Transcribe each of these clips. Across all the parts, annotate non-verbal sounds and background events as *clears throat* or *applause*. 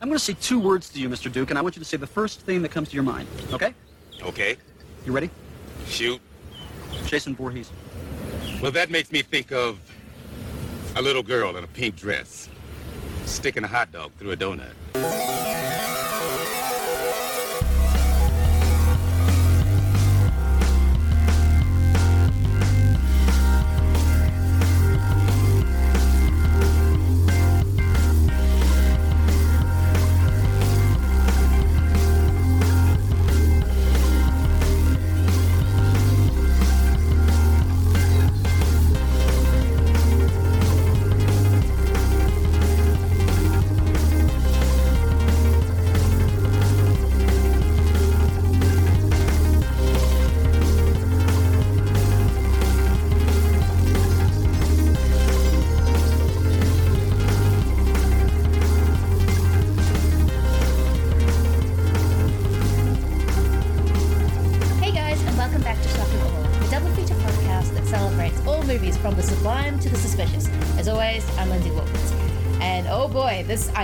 I'm going to say two words to you, Mr. Duke, and I want you to say the first thing that comes to your mind. Okay? Okay. You ready? Shoot. Jason Voorhees. Well, that makes me think of a little girl in a pink dress sticking a hot dog through a donut.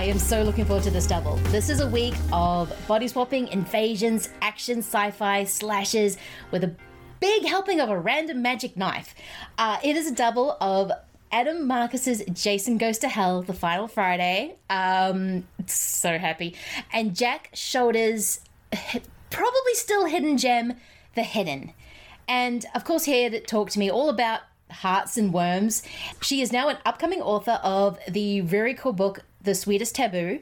Am so looking forward to this double. This is a week of body swapping, invasions, action, sci-fi, slashes, with a big helping of a random magic knife. Uh, it is a double of Adam Marcus's Jason Goes to Hell, the final Friday. Um, so happy. And Jack Sholder's probably still hidden gem, The Hidden. And of course, here to talk to me all about hearts and worms. She is now an upcoming author of the very cool book, The Sweetest Taboo,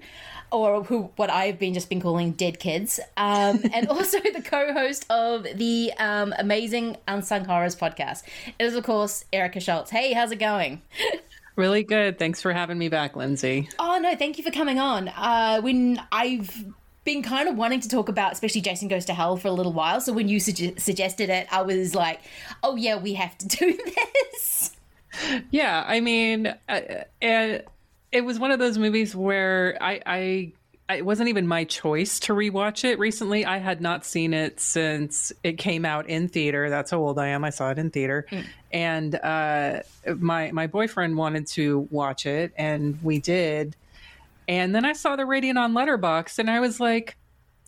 or who what I've been just been calling Dead Kids, um, and *laughs* also the co-host of the um, amazing Unsung Horrors podcast. It is, of course, Erica Shultz. Hey, how's it going? Really good. Thanks for having me back, Lindsay. Oh no, thank you for coming on. Uh, when I've been kind of wanting to talk about, especially Jason Goes to Hell for a little while. So when you sugge- suggested it, I was like, oh yeah, we have to do *laughs* this. Yeah, I mean, uh, and it was one of those movies where I, I, it wasn't even my choice to rewatch it recently. I had not seen it since it came out in theater. That's how old I am. I saw it in theater, and uh, my my boyfriend wanted to watch it, and we did. And then I saw the rating on Letterboxd, and I was like,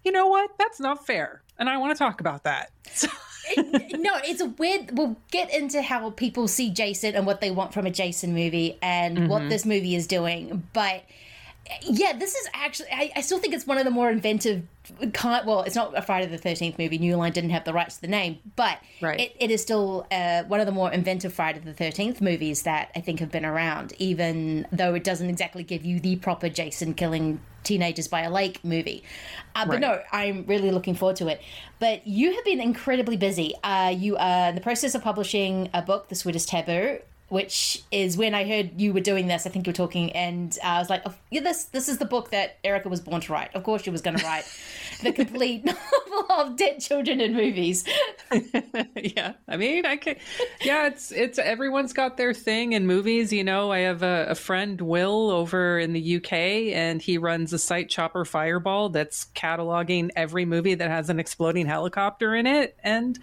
you know what? That's not fair, and I want to talk about that. *laughs* So, no, it's a weird. We'll get into how people see Jason and what they want from a Jason movie and what this movie is doing. But yeah, this is actually. I, I still think it's one of the more inventive. Kind, well, it's not a Friday the Thirteenth movie. New Line didn't have the rights to the name, but Right. it, it is still uh, one of the more inventive Friday the Thirteenth movies that I think have been around. Even though it doesn't exactly give you the proper Jason killing teenagers by a lake movie. Uh, but Right. no, I'm really looking forward to it. But you have been incredibly busy. Uh, you are in the process of publishing a book, The Sweetest Taboo, which is when I heard you were doing this. I think you were talking, and uh, I was like, oh, yeah, "This this is the book that Erica was born to write." Of course, she was going to write *laughs* the complete novel of dead children in movies. *laughs* yeah, I mean, I can. Yeah, it's it's everyone's got their thing in movies. You know, I have a, a friend Will over in the UK, and he runs a site Chopper Fireball that's cataloging every movie that has an exploding helicopter in it, and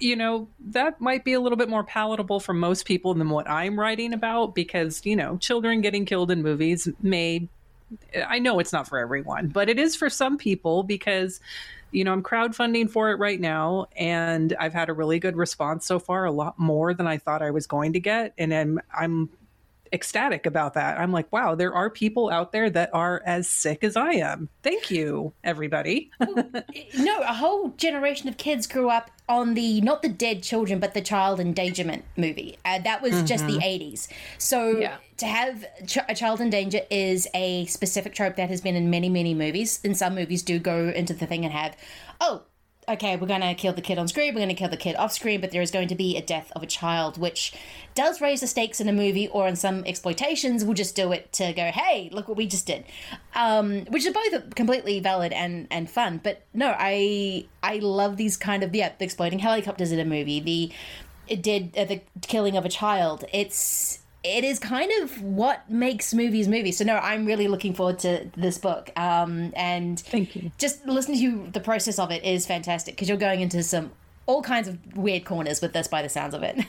you know that might be a little bit more palatable for most people than what I'm writing about because you know children getting killed in movies may I know it's not for everyone, but it is for some people because, you know, I'm crowdfunding for it right now and I've had a really good response so far, a lot more than I thought I was going to get. And I'm, I'm ecstatic about that. I'm like, wow, there are people out there that are as sick as I am. Thank you, everybody. *laughs* no, a whole generation of kids grew up on the not the dead children, but the child endangerment movie. Uh, that was just the '80s. So Yeah. to have ch- a child in danger is a specific trope that has been in many, many movies. And some movies do go into the thing and have, oh. Okay, we're going to kill the kid on screen, we're going to kill the kid off screen, but there is going to be a death of a child, which does raise the stakes in a movie, or in some exploitations, we'll just do it to go, hey, look what we just did. Um, which are both completely valid and, and fun. But no, I I love these kind of, yeah, the exploding helicopters in a movie, the it did uh, the killing of a child. It's it is kind of what makes movies movies. So no, I'm really looking forward to this book. Um, and Thank you. just listening to you, the process of it is fantastic because you're going into some all kinds of weird corners with this by the sounds of it. *laughs*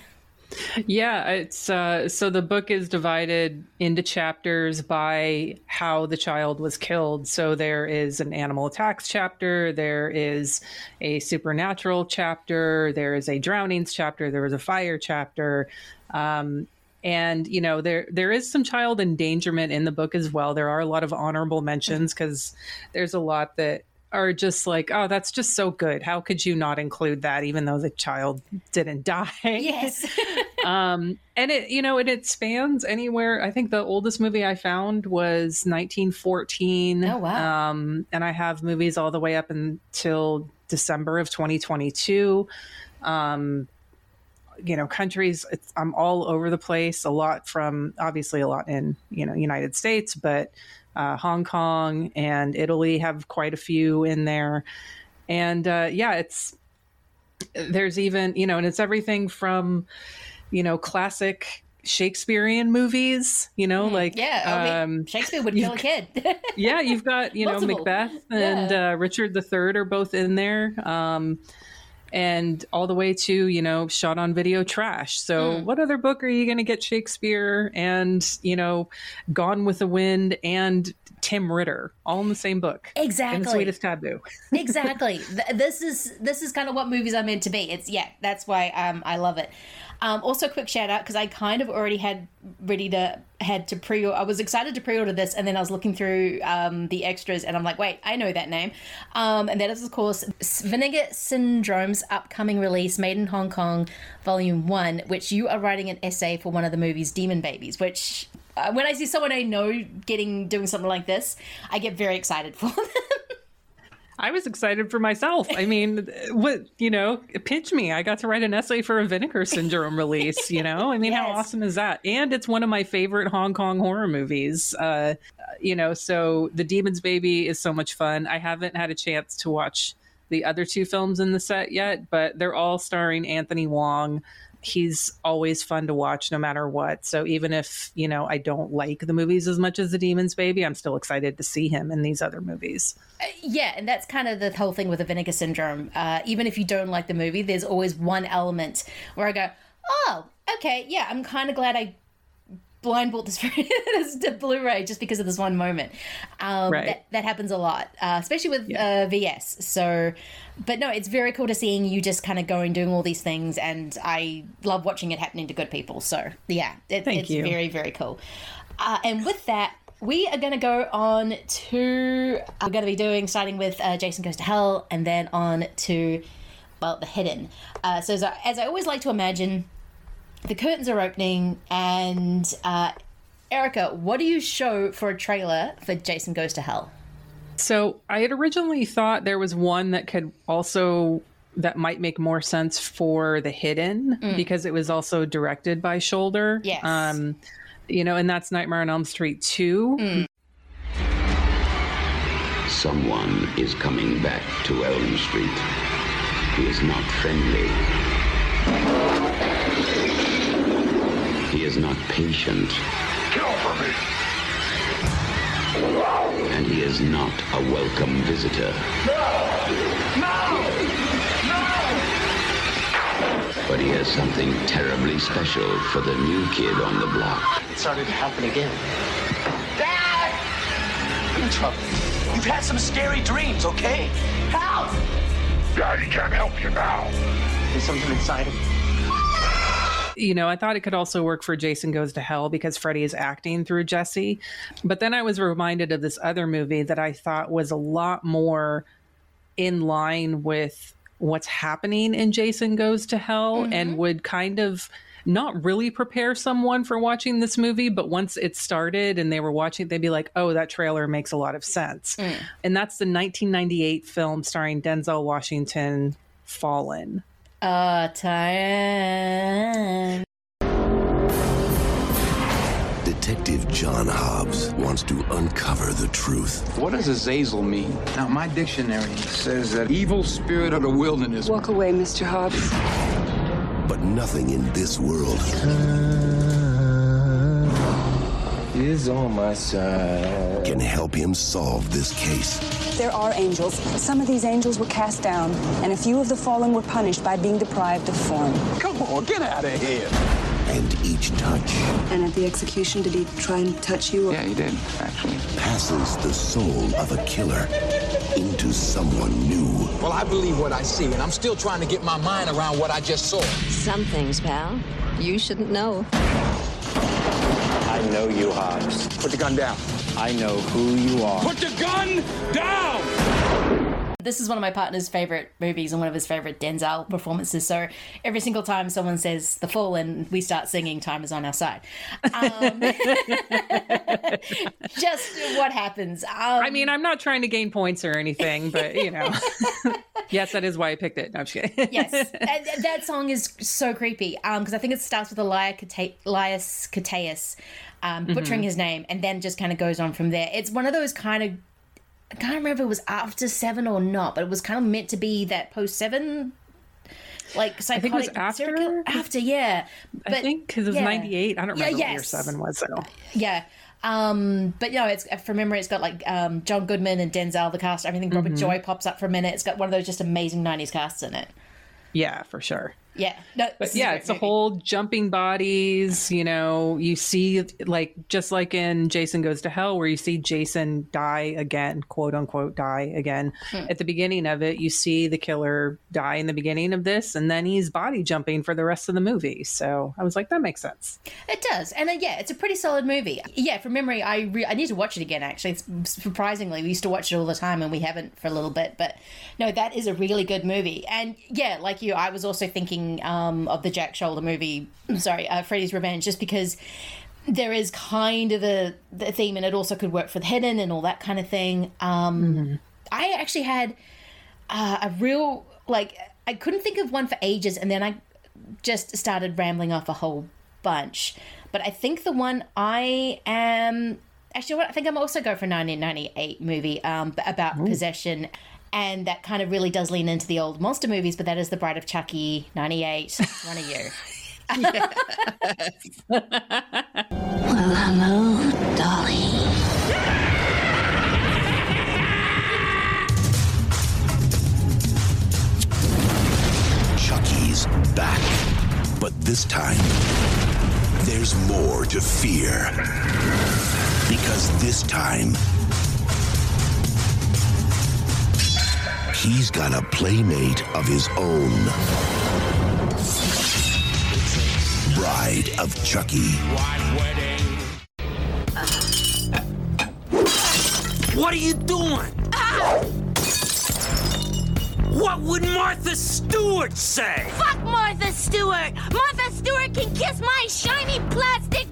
Yeah, it's uh, so the book is divided into chapters by how the child was killed. So there is an animal attacks chapter, there is a supernatural chapter, there is a drownings chapter, there is a fire chapter. Um, and you know there there is some child endangerment in the book as well. There are a lot of honorable mentions because there's a lot that are just like oh that's just so good. How could you not include that even though the child didn't *laughs* die? Yes. *laughs* um and it you know and it spans anywhere. I think the oldest movie i found was 1914 Oh, wow. um and i have movies all the way up until december of 2022 um you know countries it's, i'm all over the place a lot from obviously a lot in you know united states but uh, hong kong and italy have quite a few in there and uh, yeah it's there's even you know and it's everything from you know classic shakespearean movies you know like Mm, yeah. Um, Shakespeare would *laughs* kill a kid. yeah you've got you know *laughs* Multiple. macbeth and Yeah. uh, richard iii are both in there um, and all the way to you know shot on video trash so Hmm. what other book are you going to get shakespeare and you know gone with the wind and tim ritter all in the same book and the Exactly. sweetest taboo *laughs* exactly. Th- This is this is kind of what movies are meant to be. It's yeah, that's why um, I love it. Um, also, quick shout out because I kind of already had ready to had to pre. I was excited to pre-order this, and then I was looking through um, the extras, and I'm like, wait, I know that name. Um, and that is of course Vinegar Syndrome's upcoming release, Made in Hong Kong, Volume One, which you are writing an essay for one of the movies, Demon Babies, which. Uh, when I see someone I know getting doing something like this, I get very excited *laughs* for them. I was excited for myself. I mean, what you know, pinch me. I got to write an essay for a Vinegar Syndrome release. You know, I mean, how awesome is that? And it's one of my favorite Hong Kong horror movies. Uh, you know, so the Demon's Baby is so much fun. I haven't had a chance to watch the other two films in the set yet, but they're all starring Anthony Wong. He's always fun to watch no matter what. So even if, you know, I don't like the movies as much as The Demon's Baby, I'm still excited to see him in these other movies. Yeah, and that's kind of the whole thing with the vinegar syndrome. Uh, even if you don't like the movie, there's always one element where I go, "Oh, okay, yeah, I'm kind of glad I blind bought this *laughs* this to Blu-ray just because of this one moment." Um, Right. that, that happens a lot, uh, especially with uh, VS. So, but no, it's very cool to seeing you just kind of going doing all these things, and I love watching it happening to good people. So, yeah, it, it's you. very very cool. Uh, and with that, we are going to go on to. We're going to be doing starting with uh, Jason Goes to Hell, and then on to, well, The Hidden. Uh, so, as I, as I always like to imagine, the curtains are opening, and uh, Erica, what do you show for a trailer for Jason Goes to Hell? So I had originally thought there was one that could also that might make more sense for the hidden because it was also directed by Sholder. Yes. Um, you know, and that's Nightmare on Elm Street two. Someone is coming back to Elm Street. He is not friendly. He is not patient. Kill for me. And he is not a welcome visitor. No! No! No! But he has something terribly special for the new kid on the block. It started to happen again. Dad! I'm in trouble. You've had some scary dreams, okay? Help! Daddy can't help you now. There's something inside of me. You know, I thought it could also work for Jason Goes to Hell because Freddy is acting through Jesse. But then I was reminded of this other movie that I thought was a lot more in line with what's happening in Jason Goes to Hell mm-hmm. and would kind of not really prepare someone for watching this movie, but once it started and they were watching, they'd be like, oh, that trailer makes a lot of sense. Mm. And that's the 1998 film starring Denzel Washington, Fallen. Uh, time. Detective John Hobbs wants to uncover the truth. What does Azazel mean? Now, my dictionary says that evil spirit of the wilderness. Walk away, Mr. Hobbs. But nothing in this world is on my side. can help him solve this case. There are angels. Some of these angels were cast down, and a few of the fallen were punished by being deprived of form. Come on, get out of here. And each touch And at the execution, did he try and touch you? Yeah, he did, actually. passes the soul of a killer into someone new. Well, I believe what I see, and I'm still trying to get my mind around what I just saw. Some things, pal, you shouldn't know. I know you, Hobbs. Put the gun down. I know who you are. Put the gun down! This is one of my partner's favorite movies and one of his favorite Denzel performances. So every single time someone says "The Fallen," we start singing "Time Is on Our Side." Um, *laughs* just what happens. Um, I mean, I'm not trying to gain points or anything, but you know, *laughs* yes, that is why I picked it. No, I'm just kidding. yes, *laughs* and that song is so creepy. Um, because I think it starts with Elias Koteas, um, butchering Mhm. his name, and then just kind of goes on from there. It's one of those kind of. I can't remember if it was after seven or not, but it was kind of meant to be that post seven, like psychotic. think it was after? After, yeah. I think because it was yeah. 98. I don't Yeah, remember what year seven was. So Yeah. Um, but no, it's from memory. It's got like um, John Goodman and Denzel, the cast. Everything. Robert Mhm. Joy pops up for a minute. It's got one of those just amazing '90s casts in it. yeah, for sure. Yeah. No, But a yeah, it's a whole jumping bodies. You know, you see like just like in Jason Goes to Hell, where you see Jason die again, quote unquote, die again. Hmm. At the beginning of it, you see the killer die in the beginning of this, and then he's body jumping for the rest of the movie. So I was like, that makes sense. It does, and uh, yeah, it's a pretty solid movie. Yeah, from memory, I re- I need to watch it again. Actually, it's surprisingly, we used to watch it all the time, and we haven't for a little bit. But no, that is a really good movie. And yeah, like you, I was also thinking um, of the Jack Sholder movie. *clears throat* Sorry, uh, Freddy's Revenge, just because there is kind of a, the theme, and it also could work for the hidden and all that kind of thing. Um, I actually had uh, a real like I couldn't think of one for ages, and then I just started rambling off a whole bunch. But I think the one I am actually, what I think I'm also going for 1998 movie um, about possession. And that kind of really does lean into the old monster movies, but that is The Bride of Chucky, 98. One of you. Well, hello, Dolly. Chucky's back. But this time, there's more to fear. Because this time, he's got a playmate of his own. Bride of Chucky. What are you doing? What would Martha Stewart say? Fuck Martha Stewart! Martha Stewart can kiss my shiny plastic butt!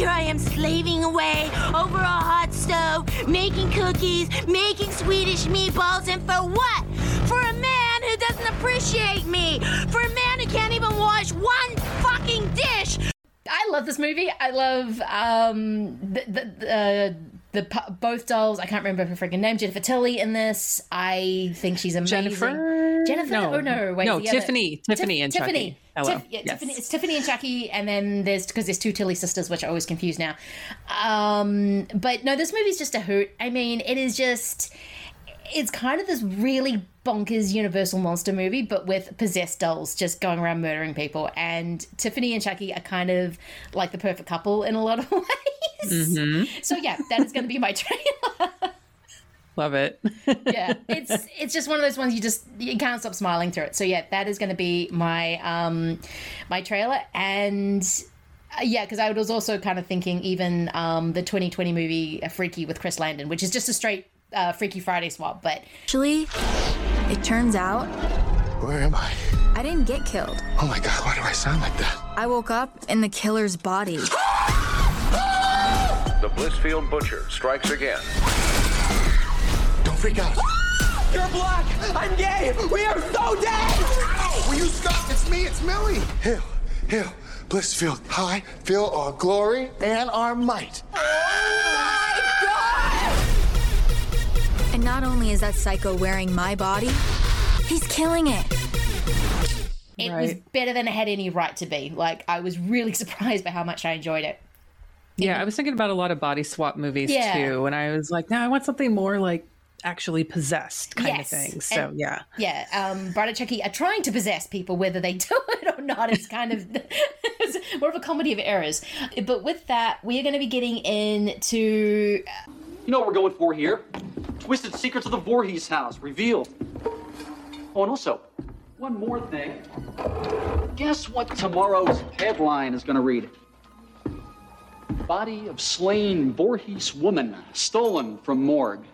Here I am slaving away over a hot stove, making cookies, making Swedish meatballs, and for what? For a man who doesn't appreciate me! For a man who can't even wash one fucking dish! I love this movie. I love um, the the uh, the both dolls. I can't remember her freaking name. Jennifer Tilly in this. I think she's amazing. Jennifer? Jennifer? No. Oh no, wait. No, the other- Tiffany. Tiffany and Tiffany. Chucky. Tiff- yeah, Yes. Tiffany. It's Tiffany and Chucky, and then there's because there's two Tilly sisters, which I always confuse now. Um, but no, this movie's just a hoot. I mean, it is just. It's kind of this really bonkers Universal monster movie, but with possessed dolls just going around murdering people. And Tiffany and Chucky are kind of like the perfect couple in a lot of *laughs* ways. Mhm. So yeah, that is going to be my *laughs* trailer. Love it. *laughs* yeah, it's it's just one of those ones you just you can't stop smiling through it. So yeah, that is going to be my um my trailer and. uh, yeah, because I was also kind of thinking even um, the 2020 movie uh, Freaky with Chris Landon, which is just a straight uh, Freaky Friday swap, but Actually, it turns out Where am I? I didn't get killed. Oh my god, why do I sound like that? I woke up in the killer's body. The Blissfield Butcher strikes again. Don't freak out. Ah! You're black! I'm gay! We are so dead! Will you stop? It's me, it's Millie. Hill, Hill, Blissfield, high, feel our glory and our might. Oh And not only is that psycho wearing my body, he's killing it. it was better than it had any right to be. Like, I was really *laughs* surprised by how much I enjoyed it. Yeah, I was thinking about a lot of body swap movies Yeah. too, and I was like, no, I want something more like actually possessed kind Yes, of thing. So and- yeah, Yeah, um, Bride and Chucky are trying to possess people, whether they *laughs* do it or not. It's kind of it's *laughs* more of a comedy of errors. But with that, we are going to be getting into. You know what we're going for here? Twisted Secrets of the Voorhees House, revealed. Oh, and also, one more thing. Guess what tomorrow's headline is going to read? Body of slain Voorhees woman stolen from morgue.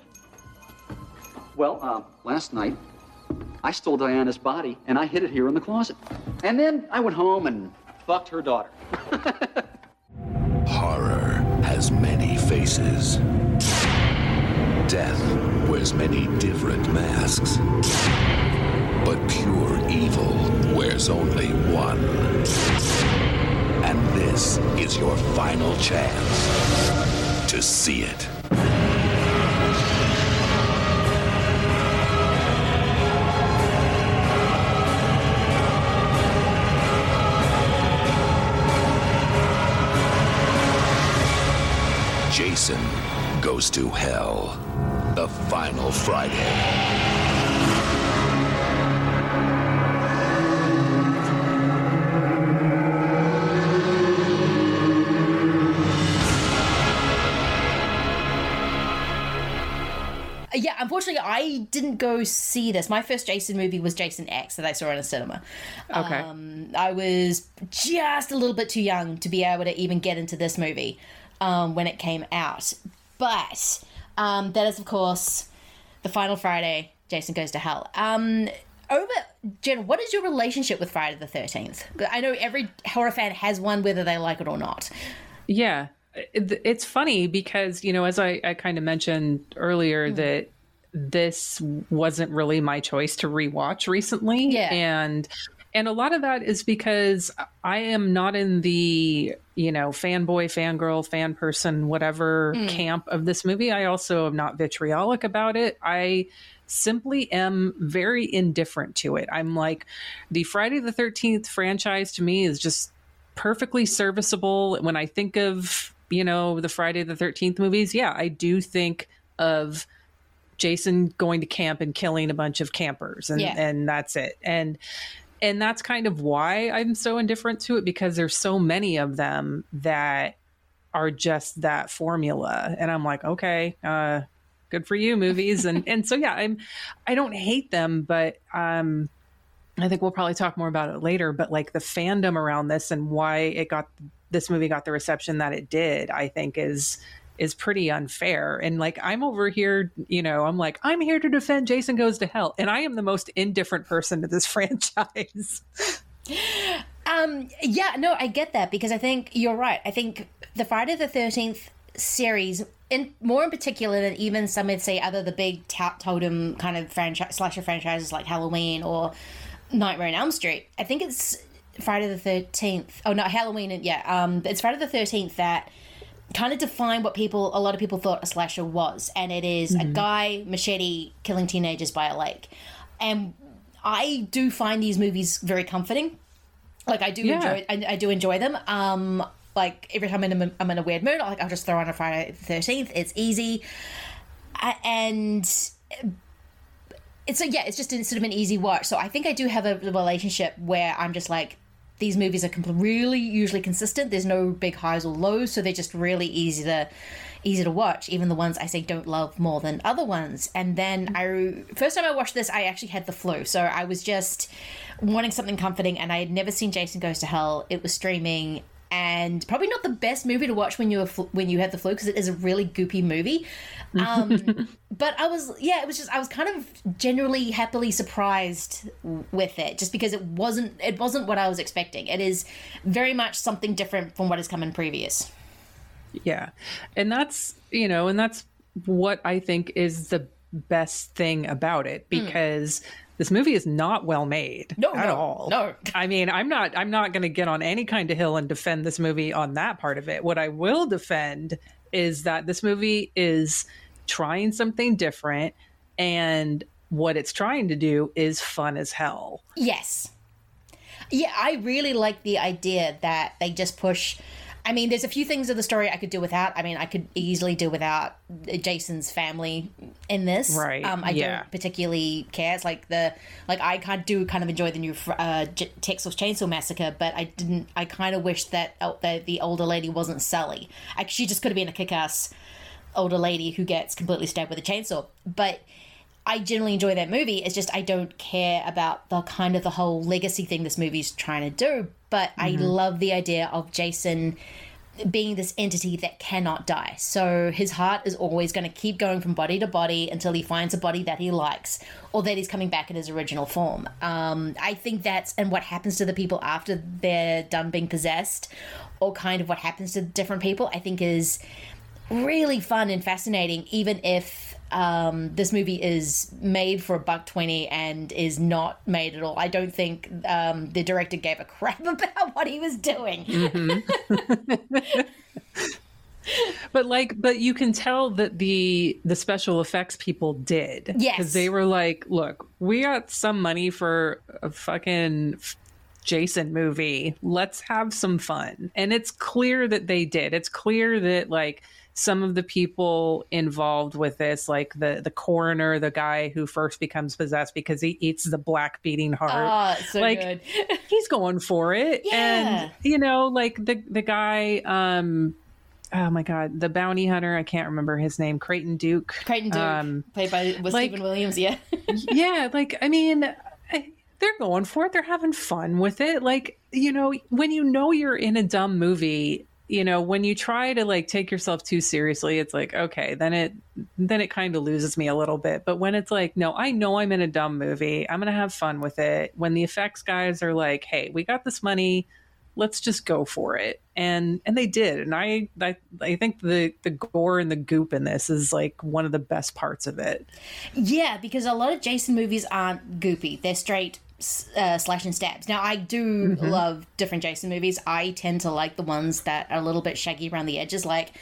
Well, uh, last night, I stole Diana's body and I hid it here in the closet. And then I went home and fucked her daughter. *laughs* Horror has many faces. Death wears many different masks. But pure evil wears only one. And this is your final chance to see it. Jason Goes to Hell. The final Friday. Yeah, unfortunately, I didn't go see this. My first Jason movie was Jason X that I saw in a cinema. Okay. Um, I was just a little bit too young to be able to even get into this movie um, when it came out. But um, that is, of course, the final Friday. Jason goes to hell. Um, over Jen, what is your relationship with Friday the Thirteenth? I know every horror fan has one, whether they like it or not. Yeah. It's funny because, you know, as I, I kind of mentioned earlier, that this wasn't really my choice to rewatch recently. Yeah. And and a lot of that is because I am not in the, you know, fanboy, fangirl, fan person, whatever Mm. camp of this movie. I also am not vitriolic about it. I simply am very indifferent to it. I'm like, the Friday the 13th franchise to me is just perfectly serviceable. When I think of, you know, the Friday the 13th movies, yeah, I do think of Jason going to camp and killing a bunch of campers and, Yeah. and that's it. And and that's kind of why I'm so indifferent to it because there's so many of them that are just that formula. And I'm like, okay, uh good for you movies and and so yeah, I'm I don't hate them, but um I think we'll probably talk more about it later, but like the fandom around this and why it got this movie got the reception that it did, I think is is pretty unfair. And like I'm over here, you know, I'm like I'm here to defend Jason Goes to Hell, and I am the most indifferent person to this *laughs* franchise. Um, yeah, no, I get that because I think you're right. I think the Friday the Thirteenth series, in more in particular than even some would say other the big to- totem kind of franchise slasher franchises like Halloween or Nightmare on Elm Street. I think it's Friday the Thirteenth. Oh no, Halloween and yeah, um, it's Friday the Thirteenth that kind of define what people a lot of people thought a slasher was, and it is a Mhm. guy machete killing teenagers by a lake, and I do find these movies very comforting. Like I do Yeah. enjoy I, I do enjoy them. Um like every time I'm in a, I'm in a weird mood like I'll just throw on a Friday the 13th it's easy. Uh, and it's a yeah it's just a, sort of an easy watch. So I think I do have a relationship where I'm just like these movies are really usually consistent. There's no big highs or lows so they're just really easy to easy to watch even the ones I say don't love more than other ones. And then I first time I watched this I actually had the flu. So I was just wanting something comforting and I had never seen Jason Goes to Hell. It was streaming and probably not the best movie to watch when you fl- when you have the flu because it is a really goopy movie. Um, *laughs* but I was yeah it was just I was kind of generally happily surprised with it just because it wasn't it wasn't what I was expecting. It is very much something different from what has come in previous. Yeah. And that's, you know, and that's what I think is the best thing about it because this movie is not well made No, at no, all. no. I mean, I'm not I'm not going to get on any kind of hill and defend this movie on that part of it. What I will defend is that this movie is trying something different and what it's trying to do is fun as hell. Yes. Yeah, I really like the idea that they just push I mean, there's a few things of the story I could do without. I mean, I could easily do without Jason's family in this. Right, Um, I yeah. don't particularly care. It's like the like I kind of do kind of enjoy the new uh, J- Texas Chainsaw Massacre, but I didn't. I kind of wish that oh, the, the older lady wasn't Sally. Like she just could have been a kick-ass older lady who gets completely stabbed with a chainsaw. But I generally enjoy that movie. It's just I don't care about the kind of the whole legacy thing this movie's trying to do. But I Mhm. love the idea of Jason being this entity that cannot die. So his heart is always going to keep going from body to body until he finds a body that he likes or that he's coming back in his original form. Um, I think that's and what happens to the people after they're done being possessed or kind of what happens to different people, I think is really fun and fascinating, even if um, this movie is made for a buck twenty and is not made at all. I don't think um, the director gave a *laughs* crap about what he was doing. Mhm. *laughs* but like but you can tell that the the special effects people did Yes. because they were like look we got some money for a fucking jason movie let's have some fun and it's clear that they did it's clear that like some of the people involved with this like the the coroner the guy who first becomes possessed because he eats the black beating heart Oh, so like good. *laughs* he's going for it Yeah. and you know like the the guy um oh my god the bounty hunter i can't remember his name creighton duke Creighton Duke, um played by with like- Steven Williams. Yeah, *laughs* yeah like i mean I- they're going for it they're having fun with it like you know when you know you're in a dumb movie you know when you try to like take yourself too seriously it's like okay then it then it kind of loses me a little bit. But when it's like no i know i'm in a dumb movie i'm gonna have fun with it. When the effects guys are like hey we got this money let's just go for it. And and they did. And i i, I think the the gore and the goop in this is like one of the best parts of it. Yeah, because a lot of Jason movies aren't goopy; they're straight uh, slash and stabs. Now, I do Mhm. love different Jason movies. I tend to like the ones that are a little bit shaggy around the edges, like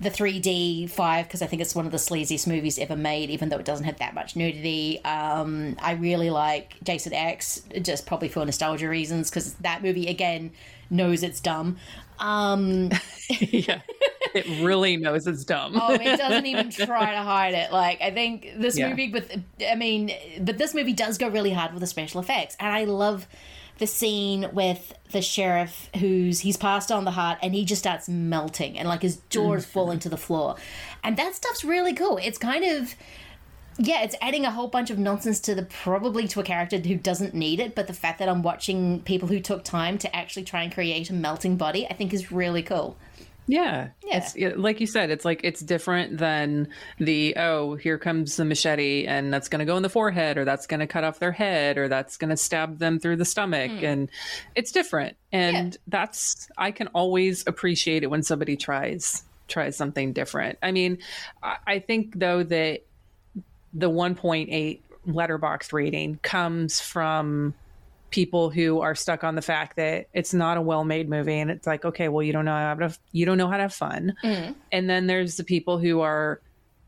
the 3D Five, because I think it's one of the sleaziest movies ever made, even though it doesn't have that much nudity. Um, I really like Jason X, just probably for nostalgia reasons, because that movie again knows it's dumb. Um, *laughs* yeah *laughs* it really knows it's dumb oh, it doesn't even *laughs* try to hide it. Like I think this Yeah. movie with I mean, but this movie does go really hard with the special effects. And I love the scene with the sheriff who's he's passed on the heart and he just starts melting and like his jaw is mm-hmm. falling to the floor. And that stuff's really cool. It's kind of yeah, it's adding a whole bunch of nonsense to the probably to a character who doesn't need it, but the fact that I'm watching people who took time to actually try and create a melting body, I think is really cool. Yeah. Yeah. It's like you said, it's like it's different than the oh, here comes the machete and that's going to go in the forehead or that's going to cut off their head or that's going to stab them through the stomach Mm. and it's different. And that's I can always appreciate it when somebody tries tries something different. I mean, I, I think though that the 1.8 letterboxd rating comes from people who are stuck on the fact that it's not a well-made movie and it's like okay well you don't know how to you don't know how to have fun. And then there's the people who are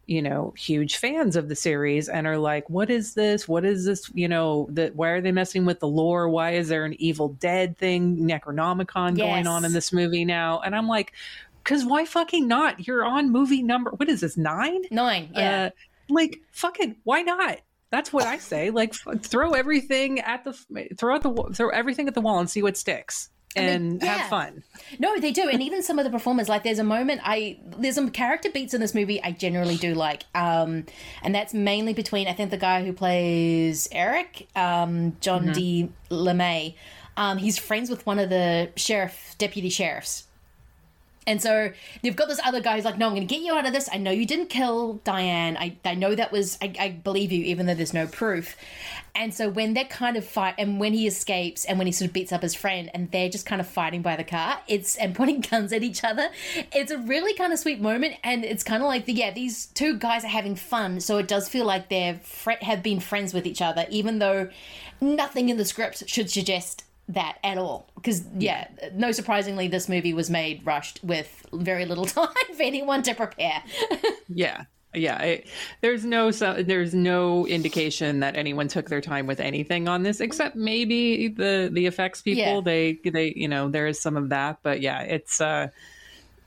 you know huge fans of the series and are like what is this? What is this? You know that why are they messing with the lore? Why is there an evil dead thing necronomicon going on in this movie now? And i'm like because why fucking not? You're on movie number what is this nine? Nine yeah. Uh, like fucking why not that's what i say like throw everything at the throw at the throw everything at the wall and see what sticks And yeah. have fun No, they do, and even some of the performers. Like, there's a moment I there's some character beats in this movie I generally do like, um, and that's mainly between I think the guy who plays Eric, um, John Mhm. D. LeMay. Um, he's friends with one of the sheriff deputy sheriffs. And so they've got this other guy who's like, no, I'm going to get you out of this. I know you didn't kill Diane. I, I know that was, I, I believe you, even though there's no proof. And so when they're kind of fight, and when he escapes and when he sort of beats up his friend and they're just kind of fighting by the car, it's, and pointing *laughs* guns at each other, it's a really kind of sweet moment. And it's kind of like, the, yeah, these two guys are having fun. So it does feel like they're, have been friends with each other, even though nothing in the script should suggest that at all because yeah no surprisingly this movie was made rushed with very little *laughs* time for anyone to prepare *laughs* yeah yeah it, there's no so, there's no indication that anyone took their time with anything on this except maybe the the effects people Yeah. they they you know there is some of that but yeah it's uh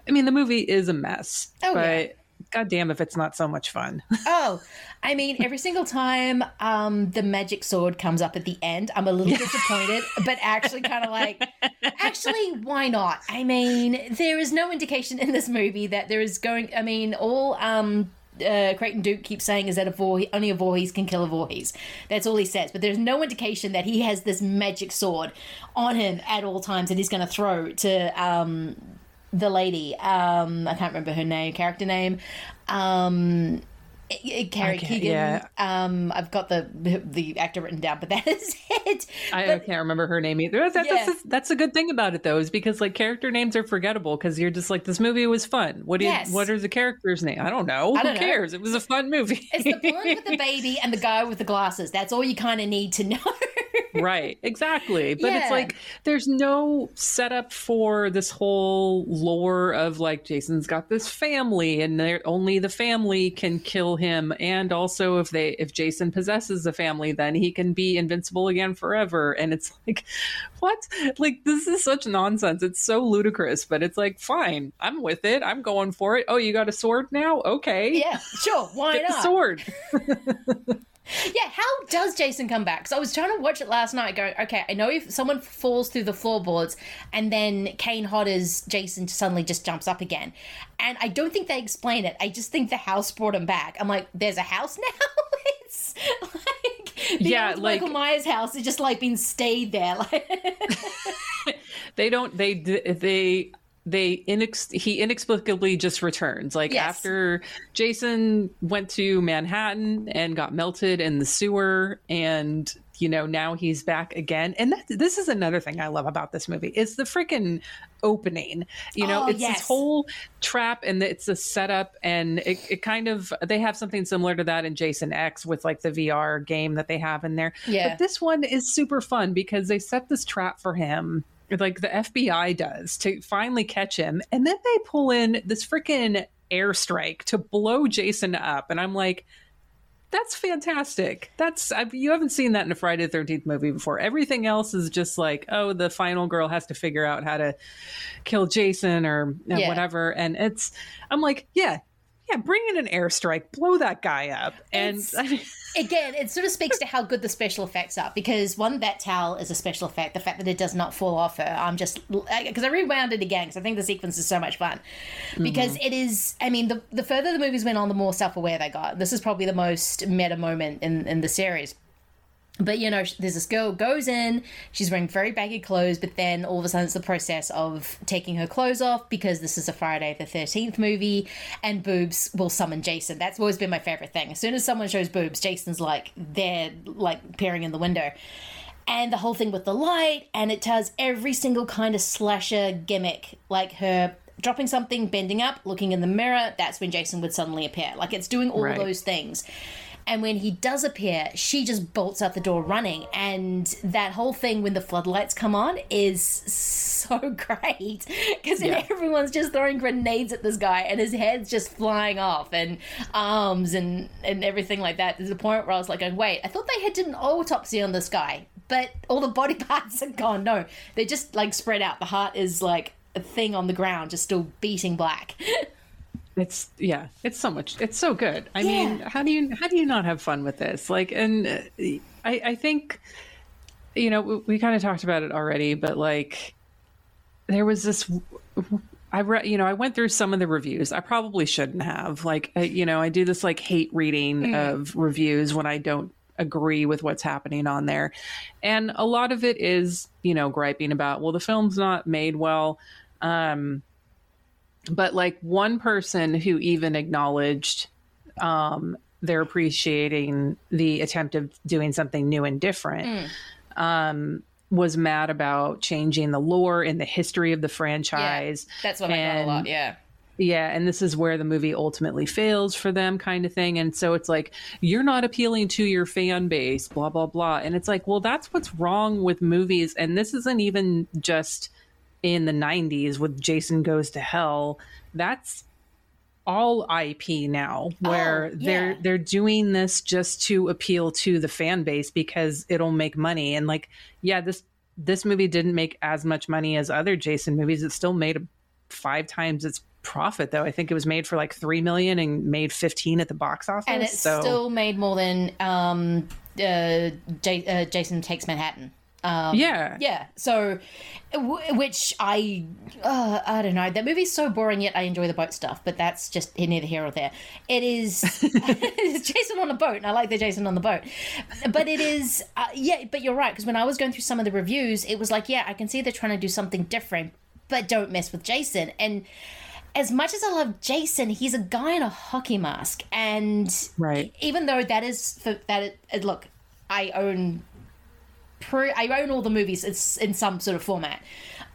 I mean, the movie is a mess, Oh, but yeah. Goddamn if it's not so much fun. *laughs* Oh, I mean, every single time um, the magic sword comes up at the end, I'm a little disappointed, but actually kind of like, *laughs* actually, why not? I mean, there is no indication in this movie that there is going. I mean, all um, uh, Creighton Duke keeps saying is that a Voorhees, only a Voorhees can kill a Voorhees. That's all he says. But there's no indication that he has this magic sword on him at all times that he's going to throw to um, the lady. Um, I can't remember her name, character name. Um, I- I- Kari Okay, Keegan. yeah. Um, I've got the the actor written down, but *laughs* that is it. I But- can't remember her name either. That, Yeah. that's, that's a good thing about it, though, is because like character names are forgettable because you're just like, this movie was fun. What do you, Yes. what are the characters' name? I don't know. I don't Who know. cares? It was a fun movie. It's the blonde with the *laughs* baby and the guy with the glasses. That's all you kind of need to know. *laughs* right exactly. But Yeah. it's like there's no setup for this whole lore of like jason's got this family and only the family can kill him. And also if they if jason possesses a family then he can be invincible again forever. And it's *laughs* like what? Like this is such nonsense. It's so ludicrous but it's like fine i'm with it. I'm going for it. Oh you got a sword now? Okay. Yeah, sure. Why get not? the sword *laughs* Yeah, how does Jason come back? Because I was trying to watch it last night, going, okay, I know if someone falls through the floorboards and then Kane Hodder's Jason suddenly just jumps up again. And I don't think they explain it. I just think the house brought him back. I'm like, there's a house now? *laughs* it's like, the Yeah, old like- Michael Myers house has just like been stayed there. Like, *laughs* they don't they they they inex- he inexplicably just returns like Yes. after jason went to manhattan and got melted in the sewer and you know now he's back again and that, this is another thing i love about this movie is the freaking opening you know Oh, it's yes. this whole trap and it's a setup and it, it kind of they have something similar to that in jason x with like the vr game that they have in there Yeah. but this one is super fun because they set this trap for him like the FBI does to finally catch him and then they pull in this freaking airstrike to blow Jason up and I'm like that's fantastic. That's I've, you haven't seen that in a Friday the 13th movie before. Everything else is just like, oh, the final girl has to figure out how to kill Jason or uh, Yeah. whatever and it's I'm like, yeah. Yeah, bring in an airstrike, blow that guy up. And It's- I mean, *laughs* again, it sort of speaks to how good the special effects are because one, that towel is a special effect. The fact that it does not fall off her, I'm just because I rewound it again because I think the sequence is so much fun. Mm-hmm. Because it is, I mean, the the further the movies went on, the more self aware they got. This is probably the most meta moment in in the series. But you know, there's this girl goes in. She's wearing very baggy clothes, but then all of a sudden it's the process of taking her clothes off because this is a Friday the Thirteenth movie, and boobs will summon Jason. That's always been my favorite thing. As soon as someone shows boobs, Jason's like they're like peering in the window, and the whole thing with the light, and it does every single kind of slasher gimmick, like her dropping something, bending up, looking in the mirror. That's when Jason would suddenly appear. Like it's doing all Right. those things. And when he does appear, she just bolts out the door running. And that whole thing when the floodlights come on is so *laughs* great because Yeah. everyone's just throwing grenades at this guy and his head's just flying off and arms and, and everything like that. There's a point where I was like, going, wait, I thought they had did an autopsy on this guy, but all the body *laughs* parts are gone. No, they're just like spread out. The heart is like a thing on the ground, just still beating black. *laughs* It's yeah, it's so much. It's so good. I mean, how do you how do you not have fun with this? Like, and uh, I I think you know we, we kind of talked about it already, but like there was this. I read, you know, I went through some of the reviews. I probably shouldn't have. Like, I, you know, I do this like hate reading Mm. of reviews when I don't agree with what's happening on there, and a lot of it is, you know, griping about, well, the film's not made well. Um, but like one person who even acknowledged um, they're appreciating the attempt of doing something new and different um, was mad about changing the lore and the history of the franchise. That's what I got a lot. Yeah. yeah, and this is where the movie ultimately fails for them, kind of thing. And so it's like, you're not appealing to your fan base, blah, blah, blah. And it's like, well, that's what's wrong with movies. And this isn't even just in the 90s with Jason Goes to Hell. That's all IP now where Oh, they're they're doing this just to appeal to the fan base because it'll make money and like yeah this this movie didn't make as much money as other Jason movies it still made five times its profit though. I think it was made for like three million and made fifteen at the box office. and it so still made more than um, uh, J- uh, Jason Takes Manhattan. Um, Yeah. yeah. So, w- which I, uh, I don't know. That movie's so boring. Yet I enjoy the boat stuff. But that's just neither here or there. It is *laughs* *laughs* Jason on a boat, and I like the Jason on the boat. But it is, uh, yeah. But you're right because when I was going through some of the reviews, it was like, yeah, I can see they're trying to do something different, but don't mess with Jason. And as much as I love Jason, he's a guy in a hockey mask, and right. even though that is for that, it, look, I own, pre, I own all the movies. It's in some sort of format,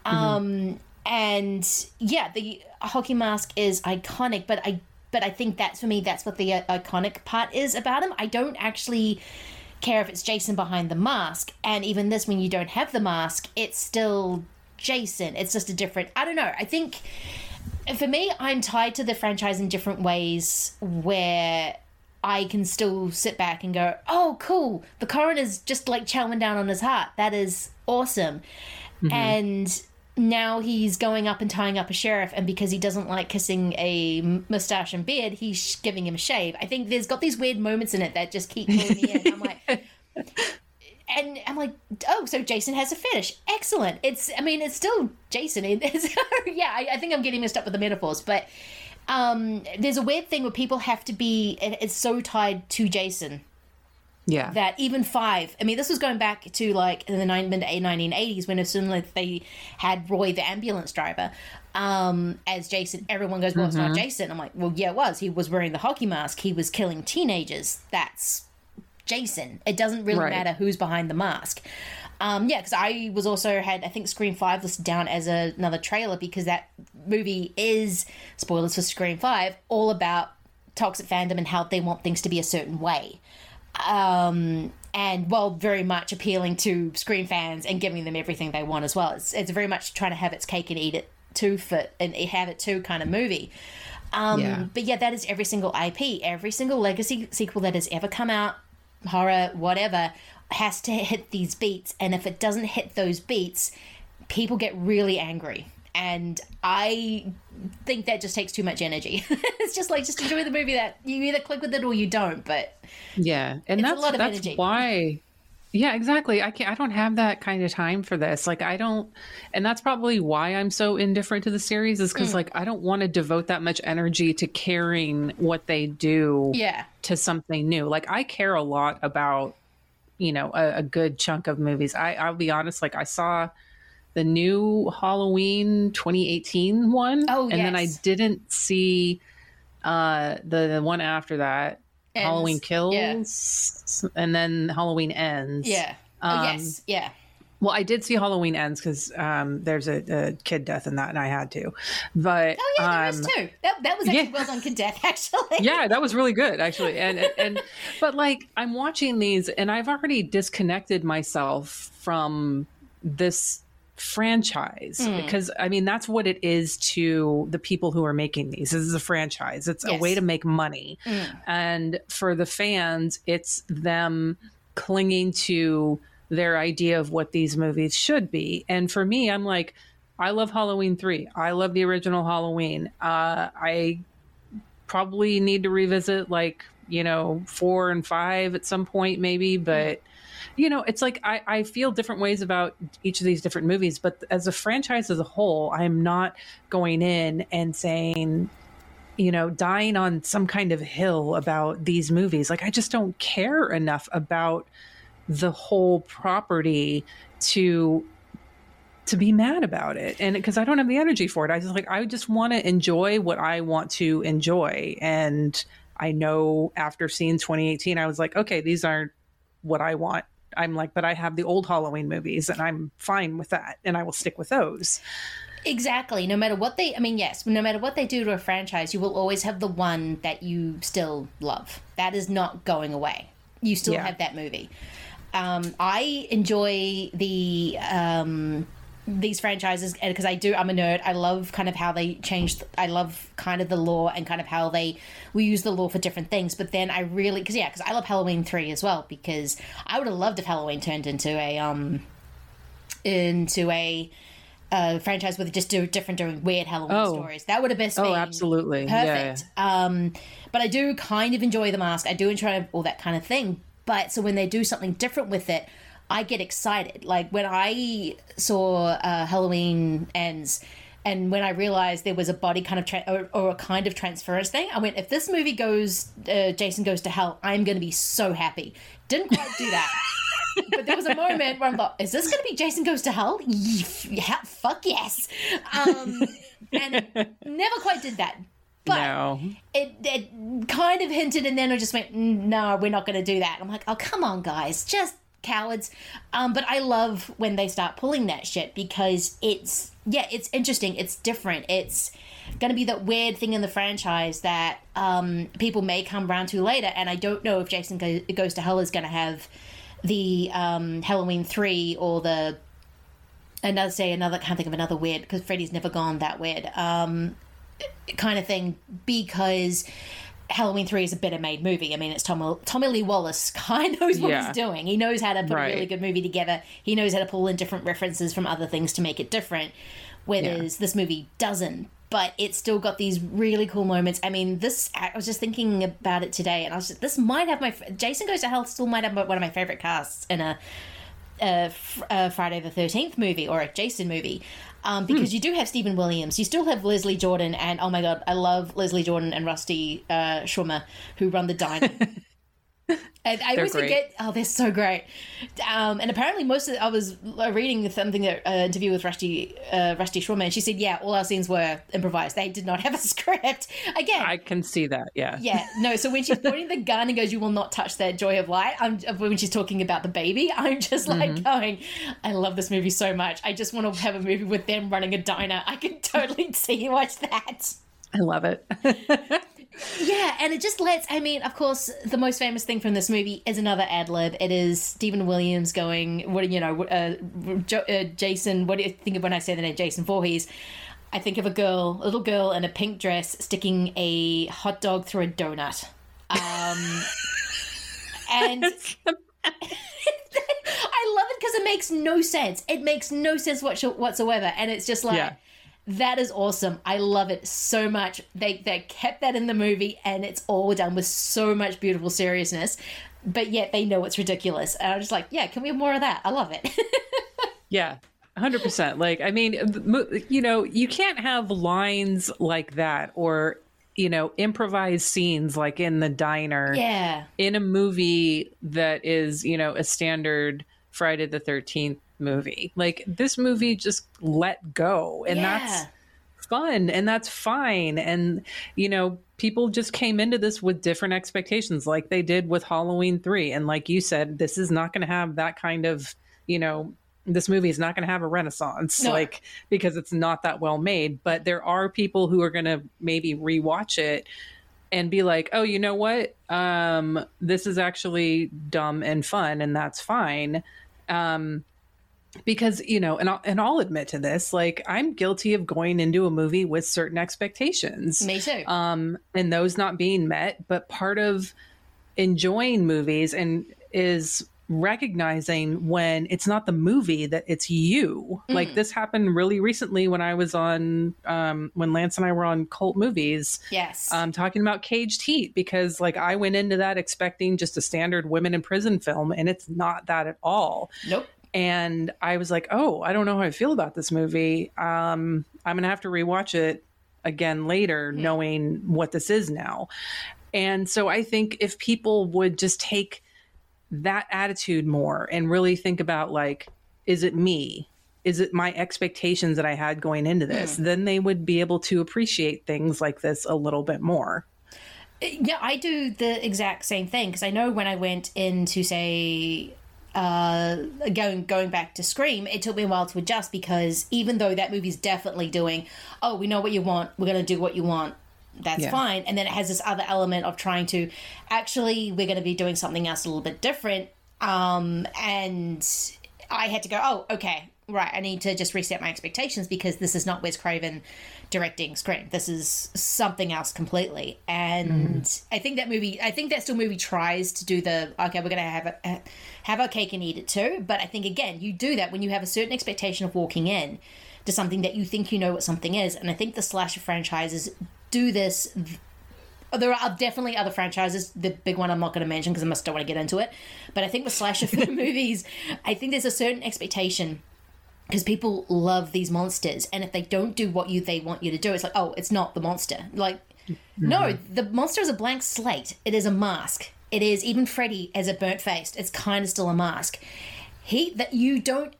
um, and yeah, the hockey mask is iconic. But I, but I think that's for me. That's what the uh, iconic part is about him. I don't actually care if it's Jason behind the mask, and even this, when you don't have the mask, it's still Jason. It's just a different. I don't know. I think for me, I'm tied to the franchise in different ways where I can still sit back and go, oh, cool. The coroner's just like chowing down on his heart. That is awesome. Mm-hmm. And now he's going up and tying up a sheriff, and because he doesn't like kissing a mustache and beard, he's sh- giving him a shave. I think there's got these weird moments in it that just keep pulling me in. I'm like, *laughs* and I'm like, oh, so Jason has a fetish. Excellent. It's, I mean, it's still Jason. It's, *laughs* yeah, I, I think I'm getting mixed up with the metaphors, but um, there's a weird thing where people have to be, it's so tied to Jason Yeah. that even five, I mean, this was going back to like in the nine- mid 1980s when as soon as they had Roy, the ambulance driver, um, as Jason, everyone goes, well, it's not Mhm. Jason. I'm like, well, yeah, it was. He was wearing the hockey mask. He was killing teenagers. That's Jason. It doesn't really Right. matter who's behind the mask. Um, yeah, because I was also had I think Scream Five listed down as a, another trailer because that movie is spoilers for Scream Five, all about toxic fandom and how they want things to be a certain way. Um, and while very much appealing to Scream fans and giving them everything they want as well, it's it's very much trying to have its cake and eat it too for and have it too kind of movie. Um, Yeah. But yeah, that is every single IP, every single legacy sequel that has ever come out, horror, whatever, has to hit these beats. And if it doesn't hit those beats, people get really angry. And I think that just takes too much energy. *laughs* it's just like just enjoy the movie that you either click with it or you don't. But Yeah, and that's lot of that's energy. why. Yeah, exactly. I can't. I don't have that kind of time for this. Like, I don't, and that's probably why I'm so indifferent to the series. Is because Mm. like I don't want to devote that much energy to caring what they do. Yeah. To something new. Like I care a lot about, you know, a, a good chunk of movies. I I'll be honest. Like I saw the new Halloween 2018 one. Oh, and then I didn't see uh the, the one after that. Ends. Halloween kills, Yeah. and then Halloween ends. yeah. Um, oh, yes. Yeah. Well, I did see Halloween ends because um, there's a, a kid death in that, and I had to. But Oh, yeah, there um, is too. That, that was actually yeah. well done, Kid Death, *laughs* actually. yeah, that was really good actually. And and *laughs* but like I'm watching these and I've already disconnected myself from this franchise Mm. because I mean that's what it is to the people who are making these. This is a franchise. It's a way to make money. Mm. And for the fans, it's them clinging to their idea of what these movies should be. And for me, I'm like I love Halloween 3. I love the original Halloween. Uh, I probably need to revisit like you know four and five at some point maybe but you know it's like I, I feel different ways about each of these different movies but as a franchise as a whole i'm not going in and saying you know dying on some kind of hill about these movies like i just don't care enough about the whole property to to be mad about it and because i don't have the energy for it i just like i just want to enjoy what i want to enjoy and i know after seeing 2018 i was like okay these aren't what i want i'm like but i have the old halloween movies and i'm fine with that and i will stick with those Exactly. No matter what they, I mean, yes, no matter what they do to a franchise, you will always have the one that you still love. That is not going away. You still Yeah. have that movie. Um, I enjoy the um, these franchises because I do. I'm a nerd. I love kind of how they changed. I love kind of the law and kind of how they we use the law for different things. But then I really because yeah, because I love Halloween three as well because I would have loved if Halloween turned into a um into a uh, franchise with just do different, doing weird Halloween Oh. stories. That would have best Oh, been absolutely. Yeah, perfect. Um, but I do kind of enjoy the mask. I do enjoy all that kind of thing. But so when they do something different with it, I get excited. Like when I saw uh, Halloween ends. And when I realized there was a body kind of tra- or, or a kind of transference thing, I went, if this movie goes, uh, Jason goes to hell, I'm going to be so happy. Didn't quite do that. but there was a moment where I'm like, is this going to be Jason Goes to Hell? Yeah, fuck yes. Um, and never quite did that. But no. it, it kind of hinted, and then I just went, "Mm, no, we're not going to do that. I'm like, oh, come on, guys, just cowards. Um, but I love when they start pulling that shit because it's, yeah, it's interesting. It's different. It's going to be that weird thing in the franchise that um, people may come around to later. And I don't know if Jason Go- Goes to Hell is going to have the um, Halloween 3 or the another say another can't think of another weird because Freddy's never gone that weird um kind of thing because Halloween 3 is a better made movie. I mean, it's Tom, Tommy Lee Wallace *laughs* kind of knows what Yeah. he's doing. He knows how to put a really good movie together. He knows how to pull in different references from other things to make it different. Whereas this movie doesn't. But it's still got these really cool moments. I mean, this, I was just thinking about it today and I was just, this might have my, Jason Goes to Hell still might have one of my favorite casts in a, a, a Friday the 13th movie or a Jason movie. Um, because you do have Steven Williams, you still have Leslie Jordan, and oh my god, I love Leslie Jordan and Rusty uh, Schwimmer, who run the *laughs* diner. And I always forget. Oh, they're so great. Um, and apparently, most of I was reading something that uh, interview with Rusty uh, Rusty and she said, "Yeah, all our scenes were improvised. They did not have a *laughs* script." Again, I can see that. Yeah. yeah, no. So when she's pointing the *laughs* gun and goes, "You will not touch that joy of light," I'm when she's talking about the baby, *laughs* I'm just like Mhm. going, "I love this movie so much. I just want to have a movie with them running a diner. I can totally see you watch that." I love it. Yeah, and it just lets. I mean, of course, the most famous thing from this movie is another ad lib. It is Steven Williams going, "What do you know, uh, jo- uh, Jason? What do you think of when I say the name Jason Voorhees?" I think of a girl, a little girl in a pink dress, sticking a hot dog through a donut. Um, *laughs* and *laughs* I love it because it makes no sense. It makes no sense whatsoever, and it's just like. Yeah. That is awesome. I love it so much. They they kept that in the movie and it's all done with so much beautiful seriousness, but yet they know it's ridiculous. And I'm just like, yeah, can we have more of that? I love it. *laughs* Yeah. 100%. Like, I mean, you know, you can't have lines like that or, you know, improvised scenes like in the diner yeah. in a movie that is, you know, a standard Friday the 13th movie. Like, this movie just let go. And Yeah. that's fun and that's fine. And, you know, people just came into this with different expectations, like they did with Halloween 3. And like you said, this is not going to have that kind of, you know, this movie is not going to have a renaissance No. like because it's not that well made but there are people who are going to maybe rewatch it and be like oh you know what um this is actually dumb and fun and that's fine um because you know and I'll, and I'll admit to this like i'm guilty of going into a movie with certain expectations Me too. um and those not being met but part of enjoying movies and is recognizing when it's not the movie that it's you like Mm. this happened really recently when i was on um when lance and i were on cult movies Yes. um, talking about Caged Heat because, like, I went into that expecting just a standard women in prison film, and it's not that at all. Nope. And I was like, oh, I don't know how I feel about this movie. Um, I'm gonna have to rewatch it again later, knowing what this is now. And so I think if people would just take that attitude more and really think about like, is it me? Is it my expectations that I had going into this? Then they would be able to appreciate things like this a little bit more. Yeah, I do the exact same thing because I know when I went in to say uh going going back to Scream, it took me a while to adjust because even though that movie's definitely doing, oh, we know what you want, we're gonna do what you want. That's Yeah. fine. And then it has this other element of trying to actually we're gonna be doing something else a little bit different. Um and I had to go, oh, okay, right, I need to just reset my expectations because this is not Wes Craven directing Scream. This is something else completely. And I think that movie, I think that still movie tries to do the okay, we're gonna have a, have our cake and eat it too. But I think again, you do that when you have a certain expectation of walking in. to something that you think you know what something is. And I think the slasher franchises do this. There are definitely other franchises. The big one I'm not going to mention because I just don't want to get into it. But I think with slasher *laughs* movies, I think there's a certain expectation because people love these monsters, and if they don't do what you they want you to do, it's like, oh, it's not the monster. Like, no, the monster is a blank slate. It is a mask. It is even Freddy as a burnt faced. It's kind of still a mask. He that you don't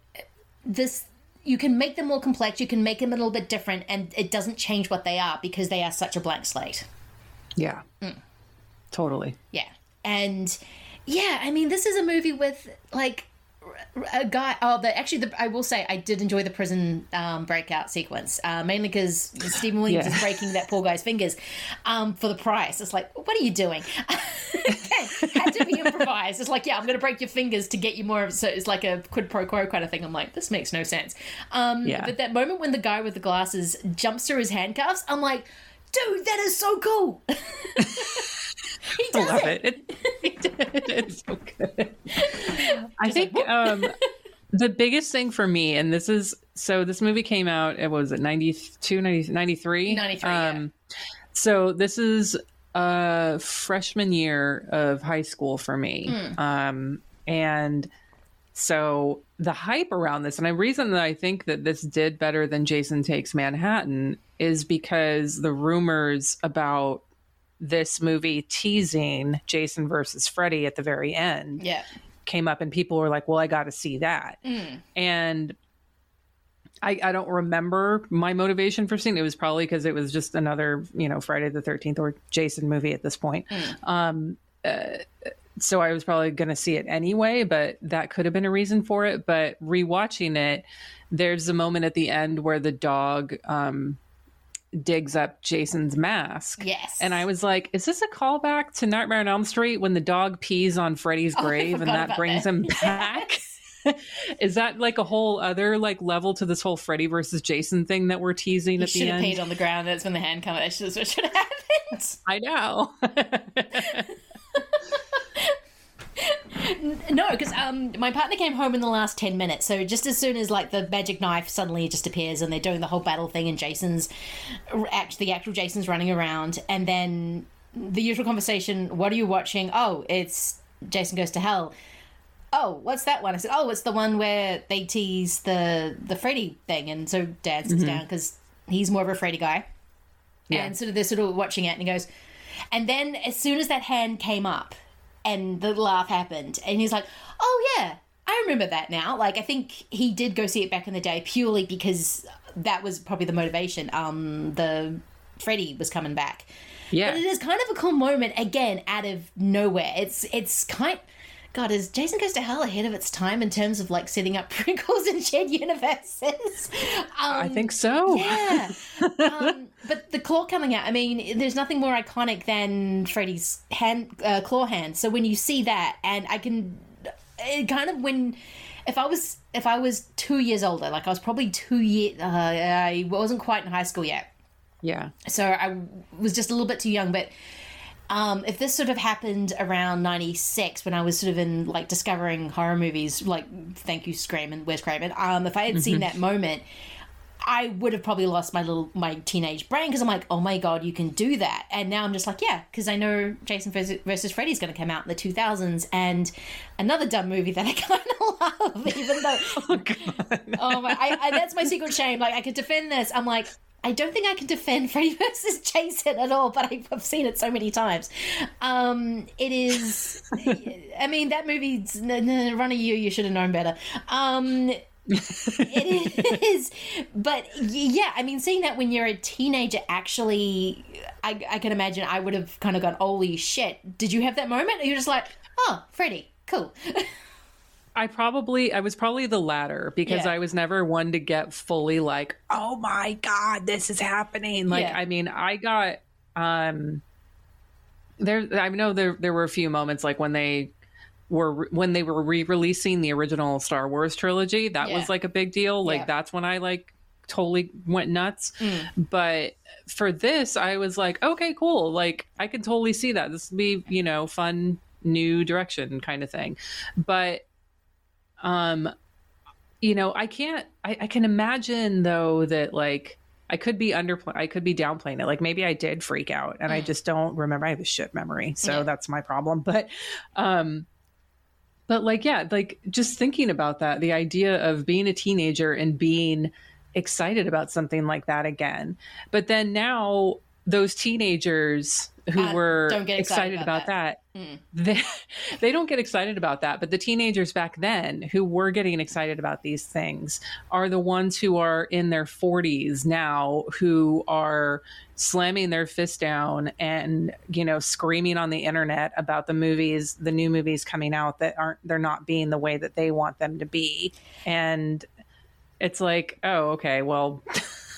this you can make them more complex. You can make them a little bit different, and it doesn't change what they are because they are such a blank slate. Yeah. Mm. Totally. Yeah. And yeah, I mean, this is a movie with like a guy. Oh, the actually, the, I will say I did enjoy the prison um, breakout sequence, uh, mainly because Steven Williams Yeah. is breaking that poor guy's fingers um, for the price. It's like, what are you doing? *laughs* okay, had to be improvised. It's like, yeah, I'm going to break your fingers to get you more. of So it's like a quid pro quo kind of thing. I'm like, this makes no sense. Um, Yeah. But that moment when the guy with the glasses jumps through his handcuffs, I'm like, dude, that is so cool. *laughs* *laughs* he I love it. it. *laughs* It- *laughs* it's so good. I think um, the biggest thing for me, and this is so this movie came out, it was it 92, 90, 93? 93, yeah. Um, so this is a freshman year of high school for me. Mm. Um, and so the hype around this, and the reason that I think that this did better than Jason Takes Manhattan is because the rumors about this movie teasing Jason versus Freddy at the very end Yeah. came up, and people were like, "Well, I got to see that." Mm. And I, I don't remember my motivation for seeing it. It was probably because it was just another, you know, Friday the Thirteenth or Jason movie at this point. Um, uh, so I was probably going to see it anyway, but that could have been a reason for it. But rewatching it, there's a moment at the end where the dog um, digs up Jason's mask. Yes. And I was like, is this a callback to Nightmare on Elm Street when the dog pees on Freddy's Oh, grave and that brings that. him *laughs* back? *laughs* is that like a whole other like level to this whole Freddy versus Jason thing that we're teasing He at the end? should have peed on the ground. That's when the hand comes. That's *laughs* just what should have happened. I know. No, because um, my partner came home in the last ten minutes. So just as soon as like the magic knife suddenly just appears and they're doing the whole battle thing, and Jason's act the actual Jason's running around, and then the usual conversation: "What are you watching?" Oh, it's Jason Goes to Hell. Oh, what's that one? I said, "Oh, it's the one where they tease the the Freddy thing." And so Dad sits Mhm. down because he's more of a Freddy guy. Yeah. And sort of they're sort of watching it and he goes, and then as soon as that hand came up and the laugh happened, and he's like, oh yeah, I remember that now. Like I think he did go see it back in the day purely because that was probably the motivation. Um, the Freddy was coming back. Yeah. But it is kind of a cool moment again out of nowhere. It's it's kind God, is Jason Goes to Hell ahead of its time in terms of like setting up *laughs* prequels and shared universes? Um, I think so. Yeah. *laughs* um, but the claw coming out, I mean, there's nothing more iconic than Freddy's hand, uh, claw hand. So when you see that, and I can, it kind of when, if I was if I was two years older, like I was probably two year, uh, I wasn't quite in high school yet, Yeah. so I was just a little bit too young. But um, if this sort of happened around '96, when I was sort of in like discovering horror movies, like thank you Scream and Wes Craven, um, if I had seen Mhm. that moment. I would have probably lost my little my teenage brain because I'm like, oh my god, you can do that, and now I'm just like, yeah, because I know Jason versus, versus Freddy's going to come out in the 2000s, and another dumb movie that I *laughs* kind of love, even though, *laughs* oh, my, I, I, that's my secret shame. Like I could defend this, I'm like, I don't think I can defend *laughs* Freddy versus Jason at all, but I've, seen it so many times. Um, it is, *laughs* I mean, that movie's n- n- run of you. You should have known better. Um, it is, but yeah, I mean, seeing that when you're a teenager, actually, I, I can imagine I would have kind of gone, "Holy shit!" Did you have that moment? You're just like, "Oh, Freddy, cool." *laughs* I probably I was probably the latter because Yeah. I was never one to get fully like, oh my god, this is happening. Like Yeah. I mean, I got um there I know there there were a few moments like when they were when they were re-releasing the original Star Wars trilogy, that Yeah. was like a big deal. Like that's when I like totally went nuts. Mm. But for this, I was like, okay, cool. Like I can totally see that. This will be, you know, fun new direction kind of thing. But um you know, I can't. I, I can imagine though that like I could be under. I could be downplaying it. Like maybe I did freak out, and I just don't remember. I have a shit memory, so Yeah. that's my problem. But, um, but like yeah, like just thinking about that, the idea of being a teenager and being excited about something like that again. But then now those teenagers who Uh, were excited excited about about that Mm. they *laughs* they don't get excited about that but the teenagers back then who were getting excited about these things are the ones who are in their 40s now who are slamming their fist down and you know screaming on the internet about the movies the new movies coming out that aren't they're not being the way that they want them to be and it's like oh okay well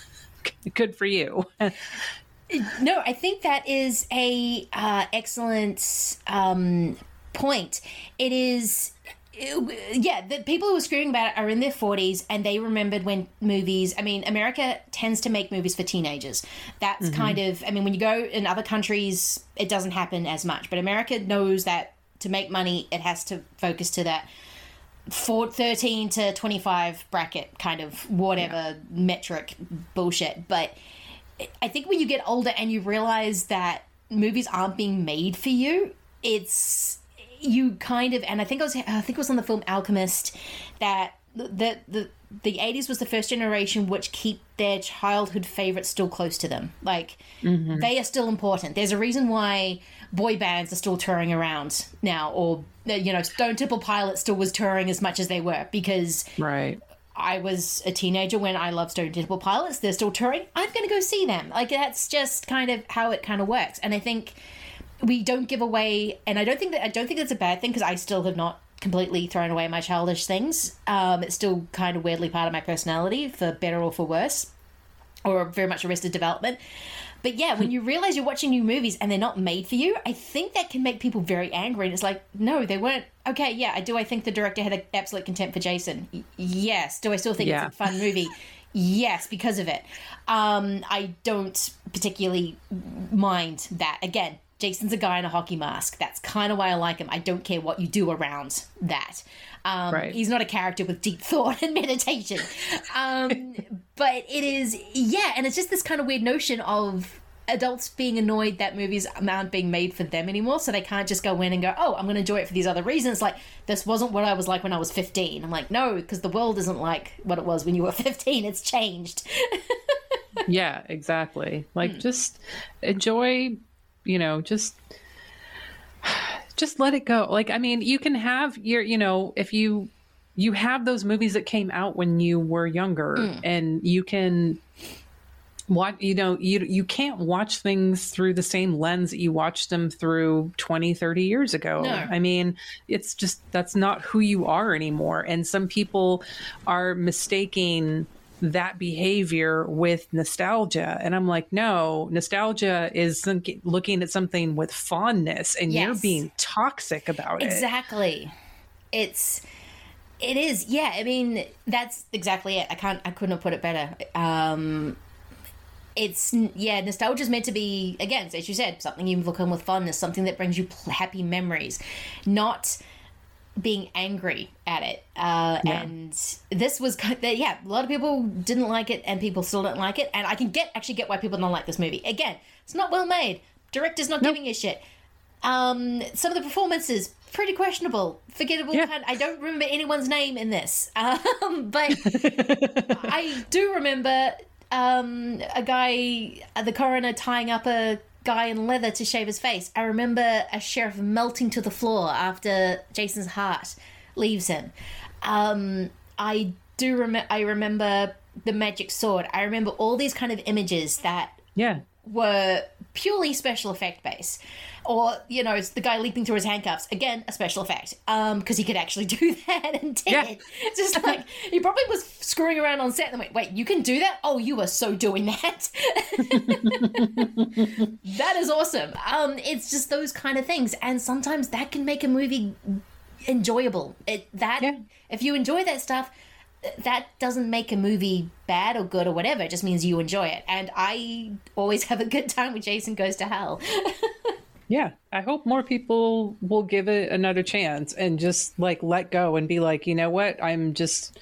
*laughs* good for you *laughs* No, I think that is a uh, excellent um, point. It is. yeah, the people who are screaming about it are in their 40s and they remembered when movies. I mean, America tends to make movies for teenagers. That's Mhm. kind of. I mean, when you go in other countries, it doesn't happen as much. But America knows that to make money, it has to focus to that four, 13 to 25 bracket kind of whatever metric bullshit. But I think when you get older and you realize that movies aren't being made for you, it's you kind of and I think I was I think it was on the film Alchemist that the the the 80s was the first generation which keep their childhood favorites still close to them. Like Mhm. they are still important. There's a reason why boy bands are still touring around now or you know Stone Temple Pilots still was touring as much as they were because right I was a teenager when I loved Stone Temple Pilots. They're still touring. I'm going to go see them. Like that's just kind of how it kind of works. And I think we don't give away. And I don't think that I don't think that's a bad thing because I still have not completely thrown away my childish things. Um, it's still kind of weirdly part of my personality, for better or for worse, or very much Arrested Development. But yeah, when you realize you're watching new movies and they're not made for you, I think that can make people very angry. And it's like, no, they weren't. Okay, yeah, I do. I think the director had an absolute contempt for Jason. Y- yes. Do I still think Yeah. it's a fun movie? yes, because of it. Um, I don't particularly mind that. Again, Jason's a guy in a hockey mask. That's kind of why I like him. I don't care what you do around that. Um, Right. He's not a character with deep *laughs* thought and meditation. Um, but it is, yeah, and it's just this kind of weird notion of adults being annoyed that movies aren't being made for them anymore, so they can't just go in and go, "Oh, I'm going to enjoy it for these other reasons." Like this wasn't what I was like when I was 15. I'm like, no, because the world isn't like what it was when you were *laughs* 15. It's changed. *laughs* yeah, exactly. Like just enjoy, you know, just just let it go. Like I mean, you can have your, you know, if you you have those movies that came out when you were younger Mm. and you can what you know you you can't watch things through the same lens that you watched them through 20 30 years ago No. i mean it's just that's not who you are anymore and some people are mistaking that behavior with nostalgia and i'm like no nostalgia is looking at something with fondness and you're being toxic about it Exactly. It's it is. Yeah, I mean, that's exactly it. I can't I couldn't have put it better. Um it's yeah, nostalgia is meant to be again, as you said, something you look on with fondness, something that brings you happy memories, not being angry at it. Uh, Yeah. And this was yeah, a lot of people didn't like it, and people still don't like it. And I can get actually get why people don't like this movie. Again, it's not well made. Director's not giving a shit. Um, some of the performances pretty questionable, forgettable. Kind I don't remember anyone's name in this, *laughs* um, but *laughs* I do remember um, a guy, uh, the coroner, tying up a guy in leather to shave his face. I remember a sheriff melting to the floor after Jason's heart leaves him. Um, I do remember. I remember the magic sword. I remember all these kind of images that yeah were purely special effect base. Or, you know, the guy leaping through his handcuffs. Again, a special effect. Um, because he could actually *laughs* do that and did. It's *laughs* just like he probably was screwing around on set and went, wait, you can do that? Oh, you were so doing that. *laughs* that is awesome. Um, it's just those kind of things. And sometimes that can make a movie enjoyable. It that if you enjoy that stuff, that doesn't make a movie bad or good or whatever. It just means you enjoy it. And I always have a good time with Jason Goes to Hell. *laughs* Yeah, I hope more people will give it another chance and just like let go and be like, you know what? I'm just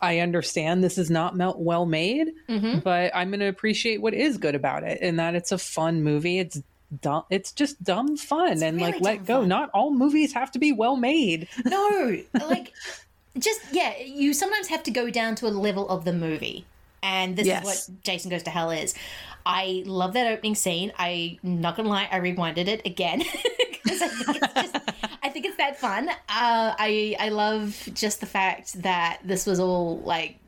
I understand this is not well made, Mhm. but I'm going to appreciate what is good about it, and that it's a fun movie. It's dumb. It's just dumb fun, and like let go. Not all movies have to be well made. No, like *laughs* just yeah, you sometimes have to go down to a level of the movie. And this Yes. is what Jason Goes to Hell is. I love that opening scene. I not gonna lie, I rewinded it again *laughs* because I think it's just I think it's that fun. Uh, I I love just the fact that this was all like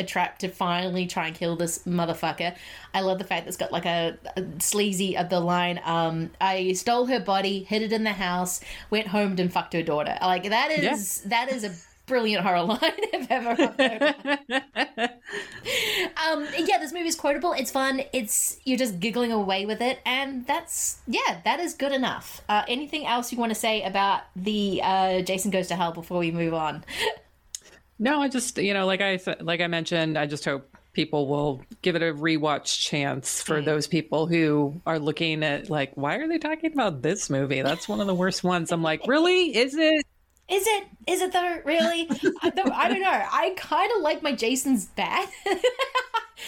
a trap to finally try and kill this motherfucker. I love the fact that it's got like a, a sleazy of the line. Um, I stole her body, hid it in the house, went home and fucked her daughter. Like that is that is a brilliant horror line *laughs* I've heard *laughs* um, yeah, this movie is quotable. It's fun. It's you're just giggling away with it, and that's yeah, that is good enough. Uh, anything else you want to say about the uh, Jason Goes to Hell before we move on? No, I just you know, like I like I mentioned, I just hope people will give it a rewatch chance for those people who are looking at like, why are they talking about this movie? That's one of the worst ones. I'm like, really? Is it? Is it? Is it though? Really? I, don't, I don't know. I kind of like my Jason's bad. *laughs*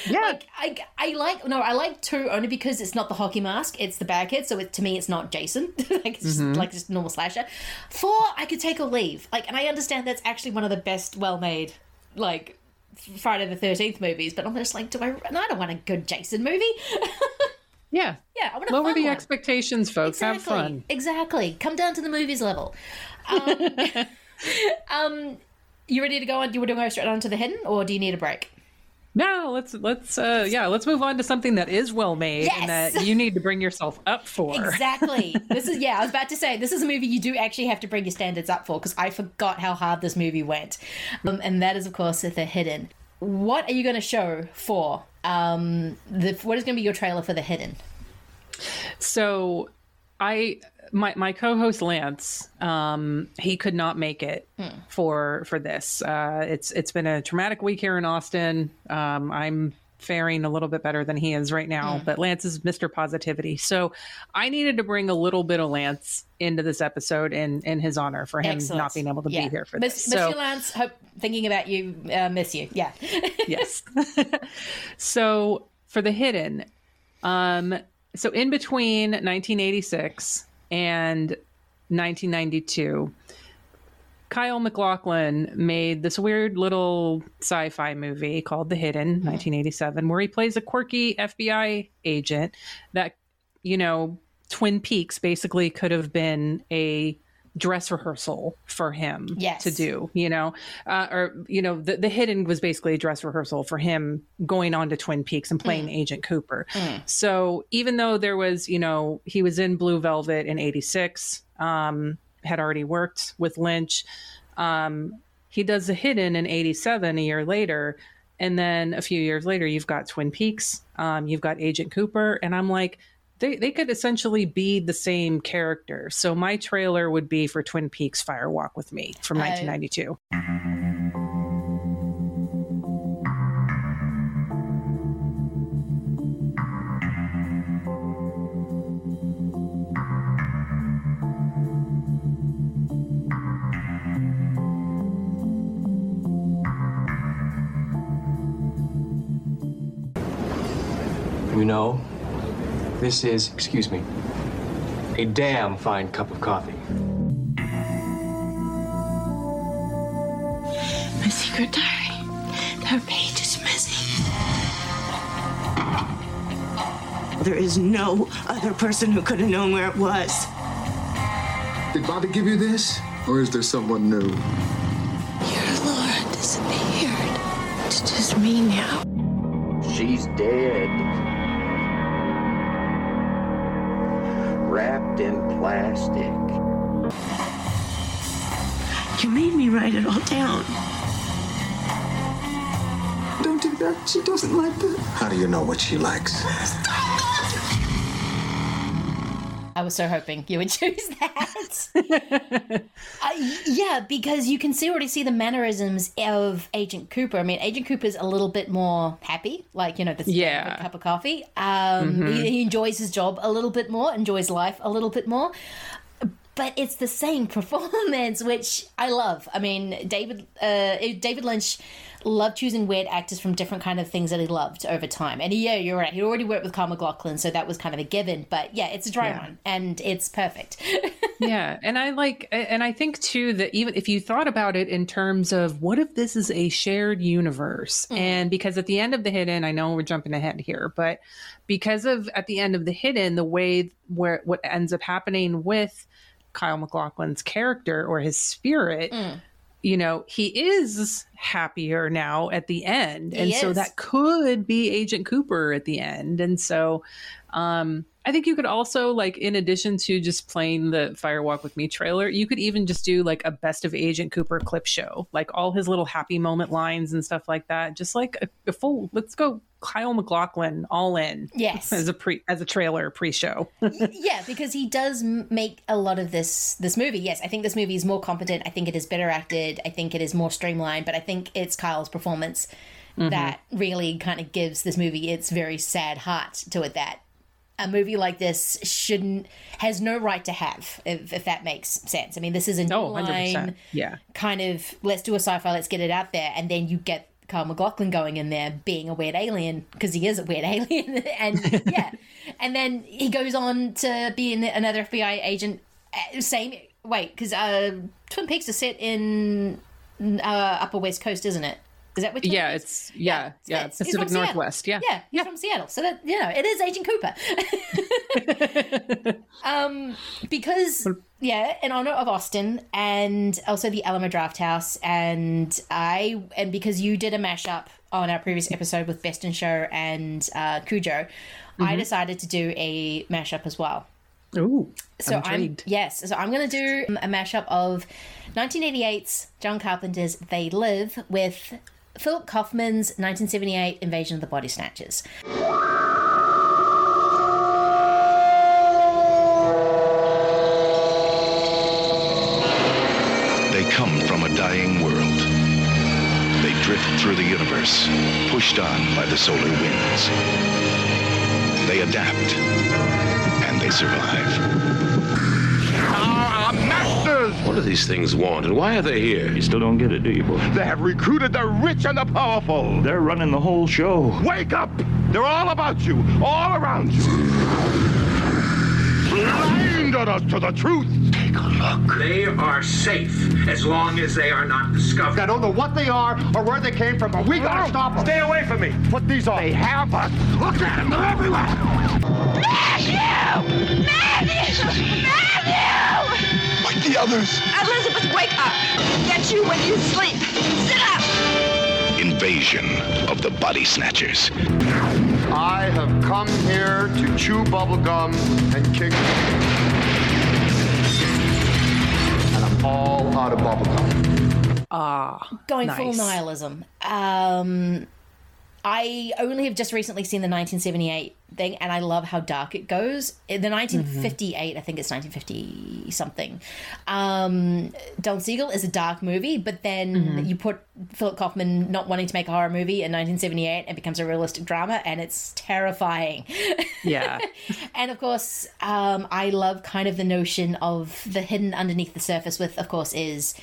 yeah. Like, I I like no, I like two only because it's not the hockey mask. It's the bad kid. So it, to me, it's not Jason. *laughs* like it's just Mhm. like just normal slasher. Four, I could take or leave. Like, and I understand that's actually one of the best, well made, like. Friday the Thirteenth movies, but I'm just like, do I? And I don't want a good Jason movie. *laughs* Yeah, yeah. I want a Lower the one. expectations, folks. Have fun. Exactly. Come down to the movies level. Um, *laughs* um, you ready to go on? Do you want to go straight on to the hidden, or do you need a break? No, let's let's uh yeah, let's move on to something that is well made and that you need to bring yourself up for. Exactly. *laughs* this is yeah. I was about to say this is a movie you do actually have to bring your standards up for because I forgot how hard this movie went, um, and that is of course the hidden. What are you going to show for um the? What is going to be your trailer for the hidden? So I my my co-host Lance, um, he could not make it Hmm. for for this. Uh, it's it's been a traumatic week here in Austin. Um, I'm faring a little bit better than he is right now, Hmm. but Lance is Mr. Positivity. So I needed to bring a little bit of Lance into this episode in in his honor for him Excellent. not being able to Yeah. be here for Miss, this. Miss So- Lance, hope thinking about you, uh, miss you. Yeah. *laughs* yes. *laughs* so for the hidden, um, so in between 1986 and 1992, Kyle MacLachlan made this weird little sci-fi movie called The Hidden, 1987, where he plays a quirky FBI agent that, you know, Twin Peaks basically could have been a dress rehearsal for him Yes. to do, you know, uh, or you know, the the hidden was basically a dress rehearsal for him going on to Twin Peaks and playing Mm. Agent Cooper. Mm. So even though there was, you know, he was in Blue Velvet in '86, um, had already worked with Lynch. Um, he does the hidden in '87, a year later, and then a few years later, you've got Twin Peaks, um, you've got Agent Cooper, and I'm like, they, they could essentially be the same character. So my trailer would be for Twin Peaks Fire Walk with Me from I- 1992. You know, this is, excuse me, a damn fine cup of coffee. My secret diary. That page is missing. There is no other person who could have known where it was. Did Bobby give you this? Or is there someone new? Your Laura disappeared. It's just me now. She's dead. Plastic. You made me write it all down. Don't do that. She doesn't like that. How do you know what she likes? I was so hoping you would *laughs* choose that. *laughs* uh, yeah, because you can see already see the mannerisms of Agent Cooper. I mean, Agent Cooper's a little bit more happy, like you know, this Yeah. cup of coffee. Um, Mhm. he, he enjoys his job a little bit more, enjoys life a little bit more. but it's the same *laughs* performance, which I love. I mean, David uh, David Lynch loved choosing weird actors from different kind of things that he loved over time. And yeah, you're right. He already worked with Carl MacLachlan, so that was kind of a given. But yeah, it's a dry Yeah. run, and it's perfect. *laughs* yeah and i like and i think too that even if you thought about it in terms of what if this is a shared universe mm-hmm. and because at the end of the hidden i know we're jumping ahead here but because of at the end of the hidden the way where what ends up happening with kyle maclachlan's character or his spirit mm. You know he is happier now at the end. He and so that could be agent cooper at the end. And so um i think you could also like in addition to just playing the fire walk with me trailer you could even just do like a best of agent cooper clip show like all his little happy moment lines and stuff like that just like a, a full let's go kyle maclachlan all in Yes. *laughs* as a pre as a trailer pre-show *laughs* yeah, because he does make a lot of this this movie. Yes, I think this movie is more competent. I think it is better acted. I think it is more streamlined. But I think it's Kyle's performance Mhm. that really kind of gives this movie its very sad heart to it. That a movie like this shouldn't has no right to have, if, if that makes sense. I mean, this is a new oh line yeah kind of let's do a sci-fi, let's get it out there, and then you get Carl MacLachlan going in there being a weird alien because he is a weird *laughs* alien, and yeah, and then he goes on to be an, another FBI agent. uh, Same wait, because uh, Twin Peaks is set in uh, Upper West Coast, isn't it? Is that what? Yeah it's yeah yeah, it's- he's pacific Seattle. northwest yeah Yeah, he's from Seattle. So that you know, it is Agent Cooper. *laughs* *laughs* um because yeah, in honor of Austin and also the Alamo Drafthouse and I and because you did a mashup on our previous episode with Best in Show and uh Cujo, I Mhm. decided to do a mashup as well. Ooh, So I'm I'm, yes, so I'm going to do a mashup of 1988's John Carpenter's They Live with Philip Kaufman's 1978 Invasion of the Body Snatchers. They come from a dying world. They drift through the universe, pushed on by the solar winds. They adapt, and they survive. Our masters! What do these things want, and why are they here? You still don't get it, do you, boy? They have recruited the rich and the powerful. They're running the whole show. Wake up! They're all about you, all around you. Blinded us to the truth. Take a look. They are safe as long as they are not discovered. I don't know what they are or where they came from, but we gotta stop them. Stay away from me. Put these on. They have us. Look at them. They're everywhere. Matthew! Matthew! Matthew! Like the others. Elizabeth, wake up! Get you when you sleep. Sit up! Invasion of the Body Snatchers. I have come here to chew bubblegum and kick. And I'm all out of bubblegum. Ah, Going full nice. nihilism. Um, I only have just recently seen the 1978 thing, and I love how dark it goes. In The 1958, I think it's 1950 something. Um, Don Siegel is a dark movie, but then Mhm. you put Philip Kaufman not wanting to make a horror movie in 1978, it becomes a realistic drama, and it's terrifying. yeah *laughs* and of course, um, I love kind of the notion of the hidden underneath the surface. With, of course, is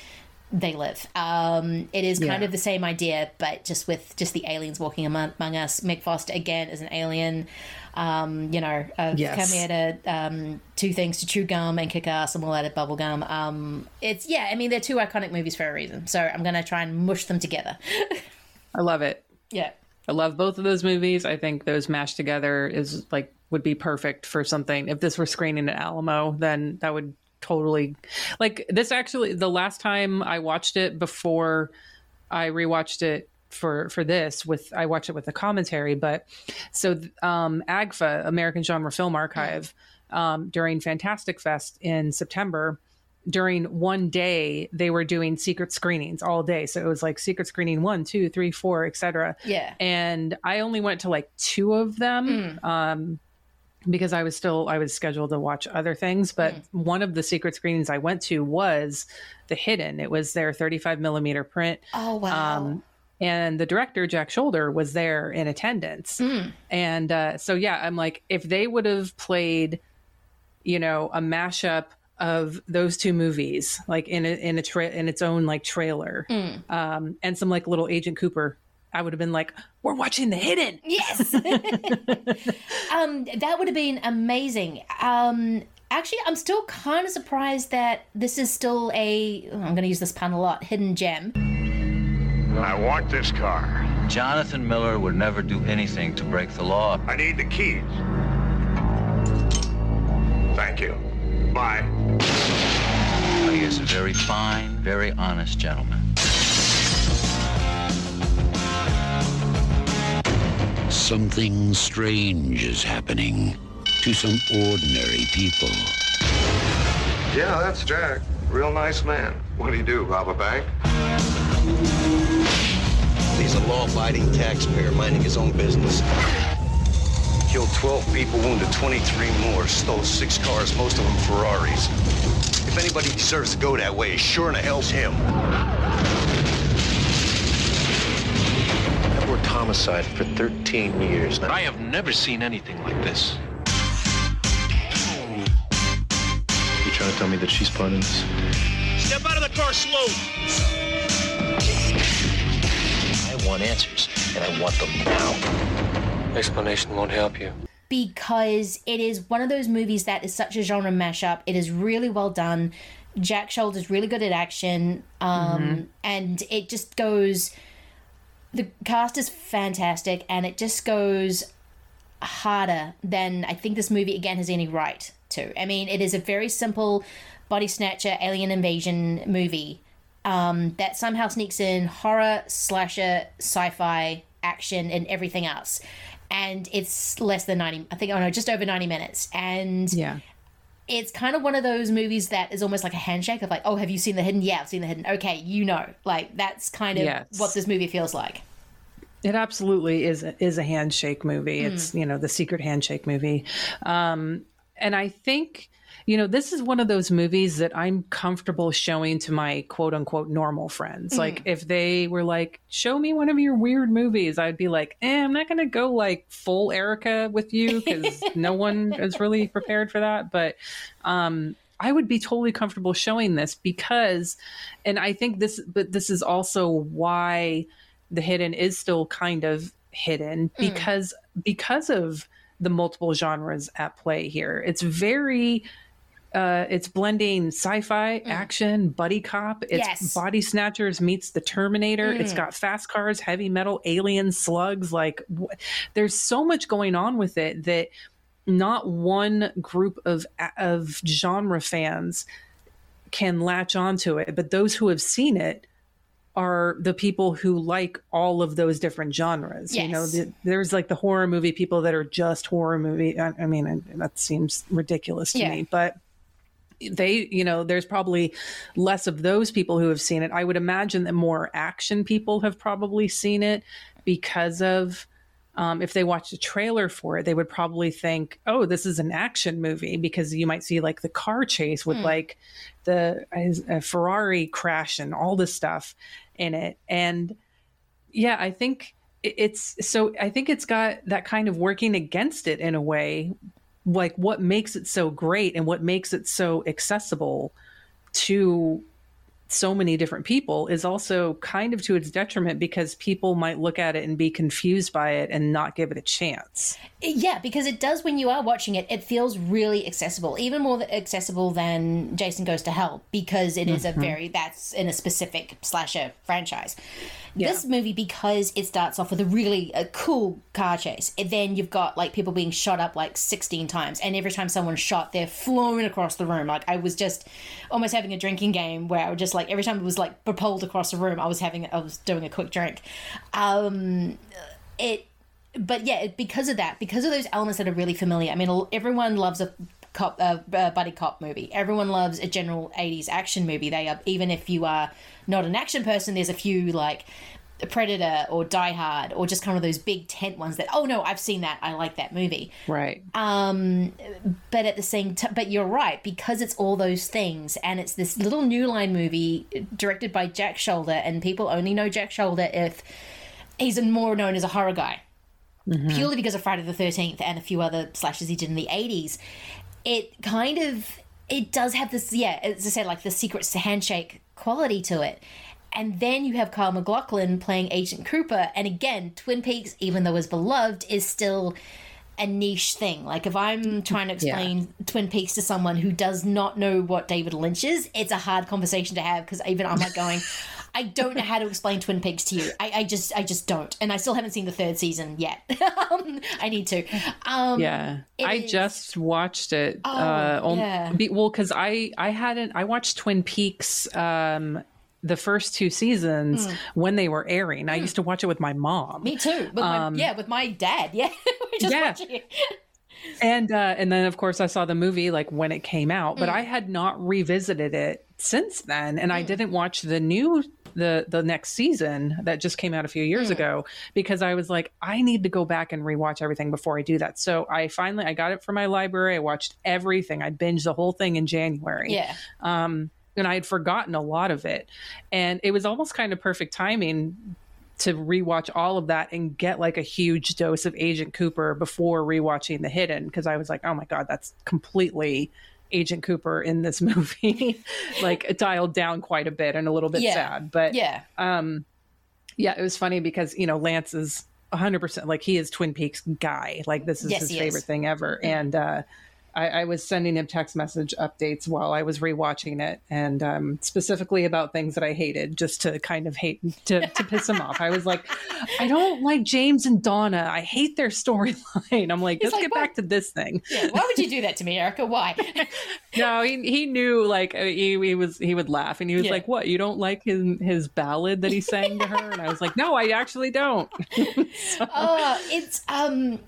they live. Um, it is kind Yeah. of the same idea, but just with just the aliens walking among, among us. Meg Foster again is an alien. Um, you know, uh, Yes. come here to um, two things to chew gum and kick ass and all that at bubble gum. Um, it's yeah, I mean they're two iconic movies for a reason. So I'm gonna try and mush them together. *laughs* i love it yeah. I love both of those movies. I think those mashed together is like would be perfect for something. If this were screening at Alamo, then that would totally like this actually the last time I watched it before I rewatched it for for this with I watched it with a commentary, but so um AGFA, American Genre Film Archive, um during Fantastic Fest in September during one day they were doing secret screenings all day. So it was like secret screening one two three four etc Yeah. and i only went to like two of them. Um because i was still i was scheduled to watch other things but one of the secret screenings i went to was the hidden it was their 35 millimeter print Oh wow. um, and the director Jack Sholder was there in attendance, and uh, so yeah, I'm like, if they would have played, you know, a mashup of those two movies, like in a, in a tra- in its own like trailer, Mm. um, and some like little Agent Cooper, I would have been like, "We're watching The Hidden." Yes. *laughs* *laughs* um, that would have been amazing. Um, actually, I'm still kind of surprised that this is still a. I'm going to use this pun a lot. Hidden gem. I want this car. Jonathan Miller would never do anything to break the law. I need the keys. Thank you. Bye. He is a very fine, very honest gentleman. Something strange is happening to some ordinary people. Yeah, that's Jack. Real nice man. What'd he do, rob a bank? He's a law-abiding taxpayer minding his own business. Killed 12 people, wounded 23 more, stole six cars, most of them Ferraris. If anybody deserves to go that way, it sure in the hell's him. Homicide for 13 years. Now, I have never seen anything like this. You trying to tell me that she's part of this? Step out of the car slow. I want answers, and I want them now. Explanation won't help you. because it is one of those movies that is such a genre mashup. It is really well done. Jack Sholder's really good at action, um, Mhm. and it just goes. The cast is fantastic, and it just goes harder than I think this movie again has any right to. I mean, it is a very simple body snatcher alien invasion movie um, that somehow sneaks in horror, slasher, sci-fi, action, and everything else. And it's less than ninety. I think. Oh no, just over ninety minutes. And yeah, it's kind of one of those movies that is almost like a handshake of like, oh, have you seen the hidden? Yeah, I've seen the hidden. Okay, you know, like that's kind of Yes. what this movie feels like. It absolutely is is a handshake movie. Mm. It's you know the secret handshake movie, um, and I think you know this is one of those movies that I'm comfortable showing to my quote unquote normal friends. Mm. Like if they were like, "Show me one of your weird movies," I'd be like, eh, "I'm not going to go like full Erica with you because *laughs* no one is really prepared for that." But um, I would be totally comfortable showing this because, and I think this, but this is also why the hidden is still kind of hidden Mm. because because of the multiple genres at play here. It's very uh, it's blending sci-fi, action, buddy cop. It's Mm. Yes. body snatchers meets the Terminator. It's got fast cars, heavy metal, alien slugs. Like, wh- there's so much going on with it that not one group of of genre fans can latch onto it, but those who have seen it are the people who like all of those different genres. You know, the, there's like the horror movie people that are just horror movie. I, I mean, and that seems ridiculous to Yeah. me, but they, you know, there's probably less of those people who have seen it. I would imagine that more action people have probably seen it because of. Um, if they watched a trailer for it, they would probably think, "Oh, this is an action movie," because you might see like the car chase with Hmm. like the uh, Ferrari crash and all this stuff in it. And yeah, I think it's so. I think it's got that kind of working against it in a way, like what makes it so great and what makes it so accessible to so many different people is also kind of to its detriment because people might look at it and be confused by it and not give it a chance. Yeah, because it does when you are watching it, it feels really accessible, even more accessible than Jason Goes to Hell, because it is Mhm. a very, that's in a specific slasher franchise. This movie, because it starts off with a really a cool car chase, and then you've got like people being shot up like 16 times, and every time someone's shot, they're flown across the room. Like I was just almost having a drinking game where I would just like, every time it was like propelled across the room, I was having, I was doing a quick drink. Um, it but yeah, it- because of that, because of those elements that are really familiar. I mean, everyone loves a cop, buddy cop movie. Everyone loves a general '80s action movie. They are even if you are not an action person, there's a few like Predator or Die Hard or just kind of those big tent ones that oh no, I've seen that. I like that movie. Right. Um, but at the same time, but you're right because it's all those things, and it's this little New Line movie directed by Jack Sholder, and people only know Jack Sholder if he's more known as a horror guy Mm-hmm. purely because of Friday the 13th and a few other slashes he did in the 80s. It kind of it does have this, yeah, as I said, like the secret handshake quality to it. And then you have Kyle MacLachlan playing Agent Cooper. And again, Twin Peaks, even though it's beloved, is still a niche thing. Like if I'm trying to explain yeah. Twin Peaks to someone who does not know what David Lynch is, it's a hard conversation to have because even I'm like going, *laughs* I don't know how to explain Twin Peaks to you. I, I just I just don't, and I still haven't seen the third season yet. *laughs* um, I need to. Um, yeah, I is... just watched it. Oh, uh, yeah. Be, well, because I I hadn't I watched Twin Peaks. Um, the first two seasons mm. when they were airing. Mm. I used to watch it with my mom. Me too. With um, my, yeah, with my dad. *laughs* Yeah, we just yeah. it. and uh, and then of course I saw the movie like when it came out, but mm. I had not revisited it since then, and I mm. didn't watch the new the the next season that just came out a few years ago because I was like I need to go back and rewatch everything before I do that. So I finally I got it from my library. I watched everything. I binged the whole thing in January. Yeah. Um, and I had forgotten a lot of it, and it was almost kind of perfect timing to rewatch all of that and get like a huge dose of Agent Cooper before rewatching The Hidden because I was like, oh my god, that's completely Agent Cooper in this *laughs* movie, like dialed down quite a bit and a little bit yeah. sad. But yeah, um, yeah, it was funny because you know Lance is 100 percent like he is Twin Peaks guy. Like this is yes, his favorite is. thing ever, and uh, I, I, was sending him text message updates while I was rewatching it, and um, specifically about things that I hated, just to kind of hate to, to piss him off. I was like, I don't like James and Donna. I hate their storyline. I'm like, He's let's like, get what? back to this thing. Yeah, why would you do that to me, Erica? Why? *laughs* no, he he knew like uh, he, he was he would laugh and he was yeah. like, what? You don't like his his ballad that he sang to her? And I was like, no, I actually don't. *laughs* so. uh, it's um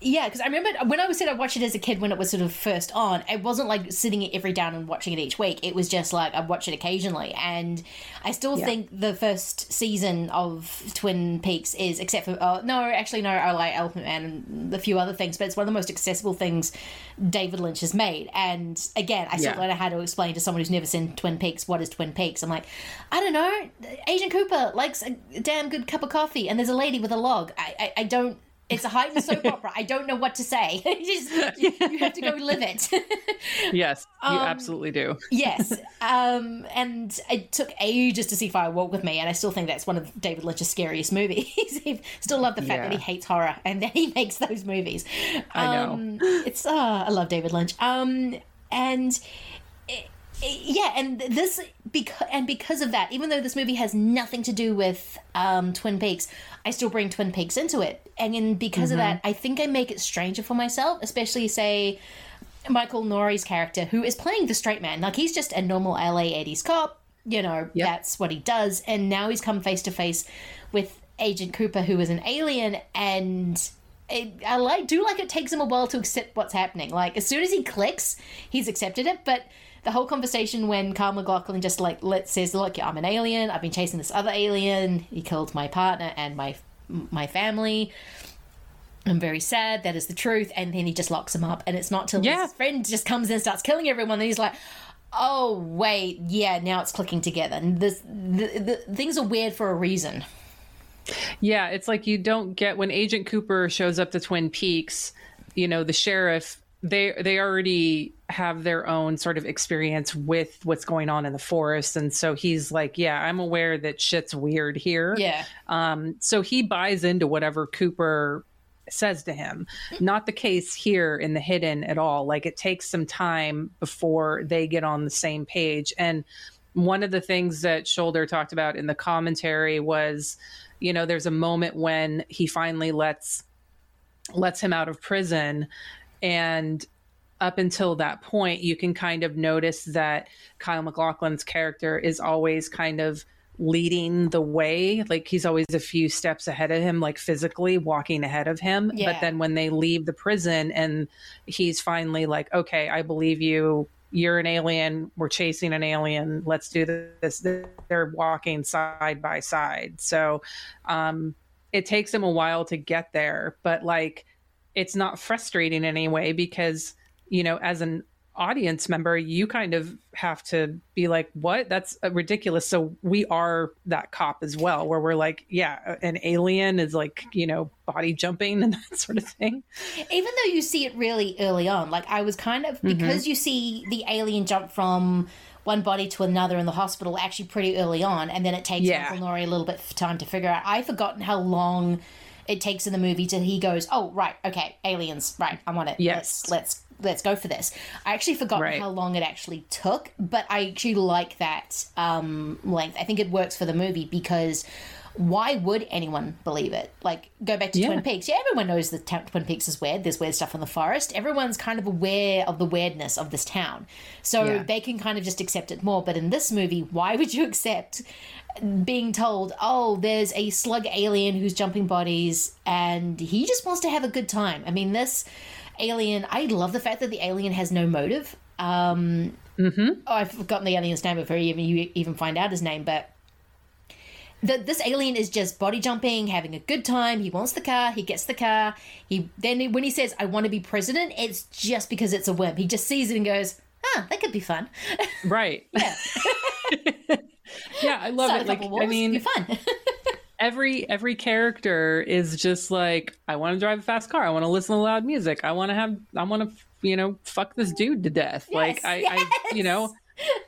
yeah, because I remember when I was said I watched it as a kid when it was sort of first on. It wasn't like sitting it every down and watching it each week. It was just like I'd watch it occasionally, and I still yeah. think the first season of Twin Peaks is, except for uh, no, actually no, I like Elephant Man and a few other things, but it's one of the most accessible things David Lynch has made. And again, I still yeah. don't know how to explain to someone who's never seen Twin Peaks what is Twin Peaks. I'm like, I don't know. Agent Cooper likes a damn good cup of coffee, and there's a lady with a log. I, I, I don't it's a heightened soap opera. I don't know what to say. *laughs* Just you, you have to go live it. *laughs* yes, you um, absolutely do. yes, *laughs* um, and it took ages to see Fire Walk with Me, and I still think that's one of David Lynch's scariest movies. I still love the fact yeah. that he hates horror and that he makes those movies. I know. Um, it's uh, I love David Lynch. Um, and. Yeah, and this because and because of that, even though this movie has nothing to do with um, Twin Peaks, I still bring Twin Peaks into it, and in, because mm-hmm. of that, I think I make it stranger for myself, especially say Michael Nouri's character, who is playing the straight man. Like he's just a normal LA '80s cop. You know, yep. that's what he does, and now he's come face to face with Agent Cooper, who is an alien, and it, I like do like it takes him a while to accept what's happening. Like as soon as he clicks, he's accepted it, but the whole conversation when Kyle MacLachlan just like let says, "Look, I'm an alien. I've been chasing this other alien. He killed my partner and my my family." I'm very sad. That is the truth. And then he just locks him up. And it's not till yeah. his friend just comes in and starts killing everyone. And he's like, oh, wait. Yeah, now it's clicking together. And this, the, the things are weird for a reason. Yeah, it's like you don't get when Agent Cooper shows up to Twin Peaks, you know, the sheriff they they already have their own sort of experience with what's going on in the forest. And so he's like yeah i'm aware that shit's weird here. Yeah. Um so he buys into whatever cooper says to him. Not the case here in the hidden at all. Like it takes some time before they get on the same page. And one of the things that sholder talked about in the commentary was you know there's a moment when he finally lets lets him out of prison. And up until that point, you can kind of notice that Kyle MacLachlan's character is always kind of leading the way. Like he's always a few steps ahead of him, like physically walking ahead of him. Yeah. But then when they leave the prison and he's finally like, okay, I believe you. You're an alien. We're chasing an alien. Let's do this. They're walking side by side. So um, it takes him a while to get there. But like, it's not frustrating anyway because you know as an audience member, you kind of have to be like, "What? That's uh, ridiculous." So we are that cop as well, where we're like, "Yeah, an alien is like you know body jumping and *laughs* that sort of thing." Even though you see it really early on, like I was kind of Mhm. because you see the alien jump from one body to another in the hospital actually pretty early on, and then it takes Yeah. Uncle Nori a little bit of time to figure out. I've forgotten how long it takes in the movie till he goes, "Oh right, okay, aliens, right, I'm on it. Yes. Let's let's let's go for this." I actually forgot Right. how long it actually took, but I actually like that um, length. I think it works for the movie because. Why would anyone believe it? Like, go back to Yeah. Twin Peaks. Yeah, everyone knows that ta- Twin Peaks is weird. There's weird stuff in the forest. Everyone's kind of aware of the weirdness of this town. So Yeah. they can kind of just accept it more. But in this movie, why would you *laughs* accept being told, oh, there's a slug alien who's jumping bodies and he just wants to have a good time? I mean, this alien, I love the fact that the alien has no motive. Um, mm-hmm. Oh, I've forgotten the alien's name before you even, you even find out his name, but the, this alien is just body jumping, having a good time. He wants the car. He gets the car. He then when he says, "I want to be president," it's just because it's a whim. He just sees it and goes, "Ah, that could be fun." Right. Yeah. *laughs* yeah, I love Start it. Like, couple I mean, be fun. *laughs* every every character is just like, I want to drive a fast car. I want to listen to loud music. I want to have. I want to, you know, fuck this dude to death. like, I, I, you know.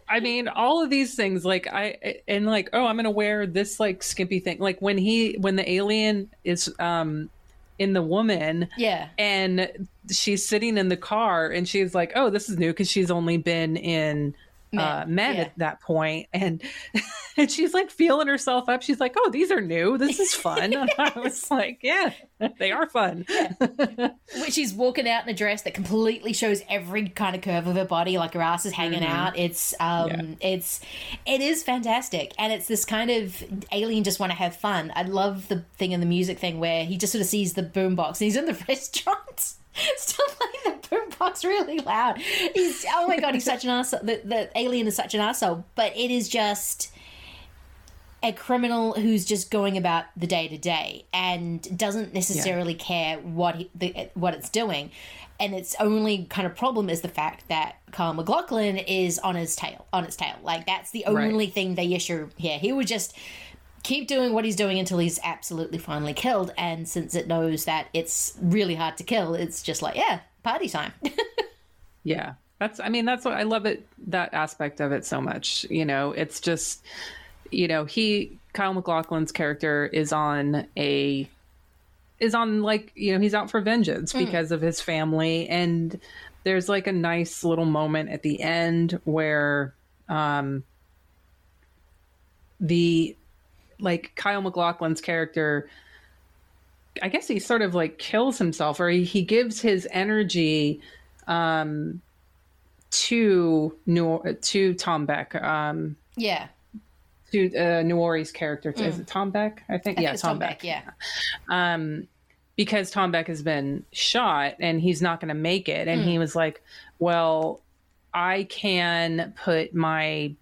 I mean, all of these things, like I and like, oh, I'm gonna wear this like skimpy thing. Like when he, when the alien is um in the woman, Yeah. and she's sitting in the car, and she's like, oh, this is new because she's only been in uh, Men, yeah. at that point, and *laughs* and she's like feeling herself up. She's like, oh, these are new. This is fun. And *laughs* *laughs* I was like, yeah, they are fun. When she's walking out in a dress that completely shows every kind of curve of her body, like her ass is hanging Mhm. out. It's um, it's it is fantastic, and it's this kind of alien just want to have fun. I love the thing in the music thing where he just sort of sees the boombox and he's in the restaurant. *laughs* Still playing the boombox really loud. He's oh my god, he's such an asshole. The, the alien is such an asshole, but it is just a criminal who's just going about the day to day and doesn't necessarily care what he, the, what it's doing. And its only kind of problem is the fact that Carl MacLachlan is on his tail, on its tail. Like that's the Right. only thing they issue here. He was just keep doing what he's doing until he's absolutely finally killed. And since it knows that it's really hard to kill, it's just like, yeah, party time. *laughs* Yeah. That's I mean that's what I love it that aspect of it so much. You know, it's just you know, he Kyle MacLachlan's character is on a is on like, you know, he's out for vengeance Mm. because of his family and there's like a nice little moment at the end where um the like Kyle MacLachlan's character I guess he sort of like kills himself or he, he gives his energy um to New to Tom Beck um yeah. to uh, Nouri's character is Mm. it Tom Beck I think I yeah think it's Tom Beck, yeah. um because Tom Beck has been shot and he's not going to make it and Mm. he was like well I can put my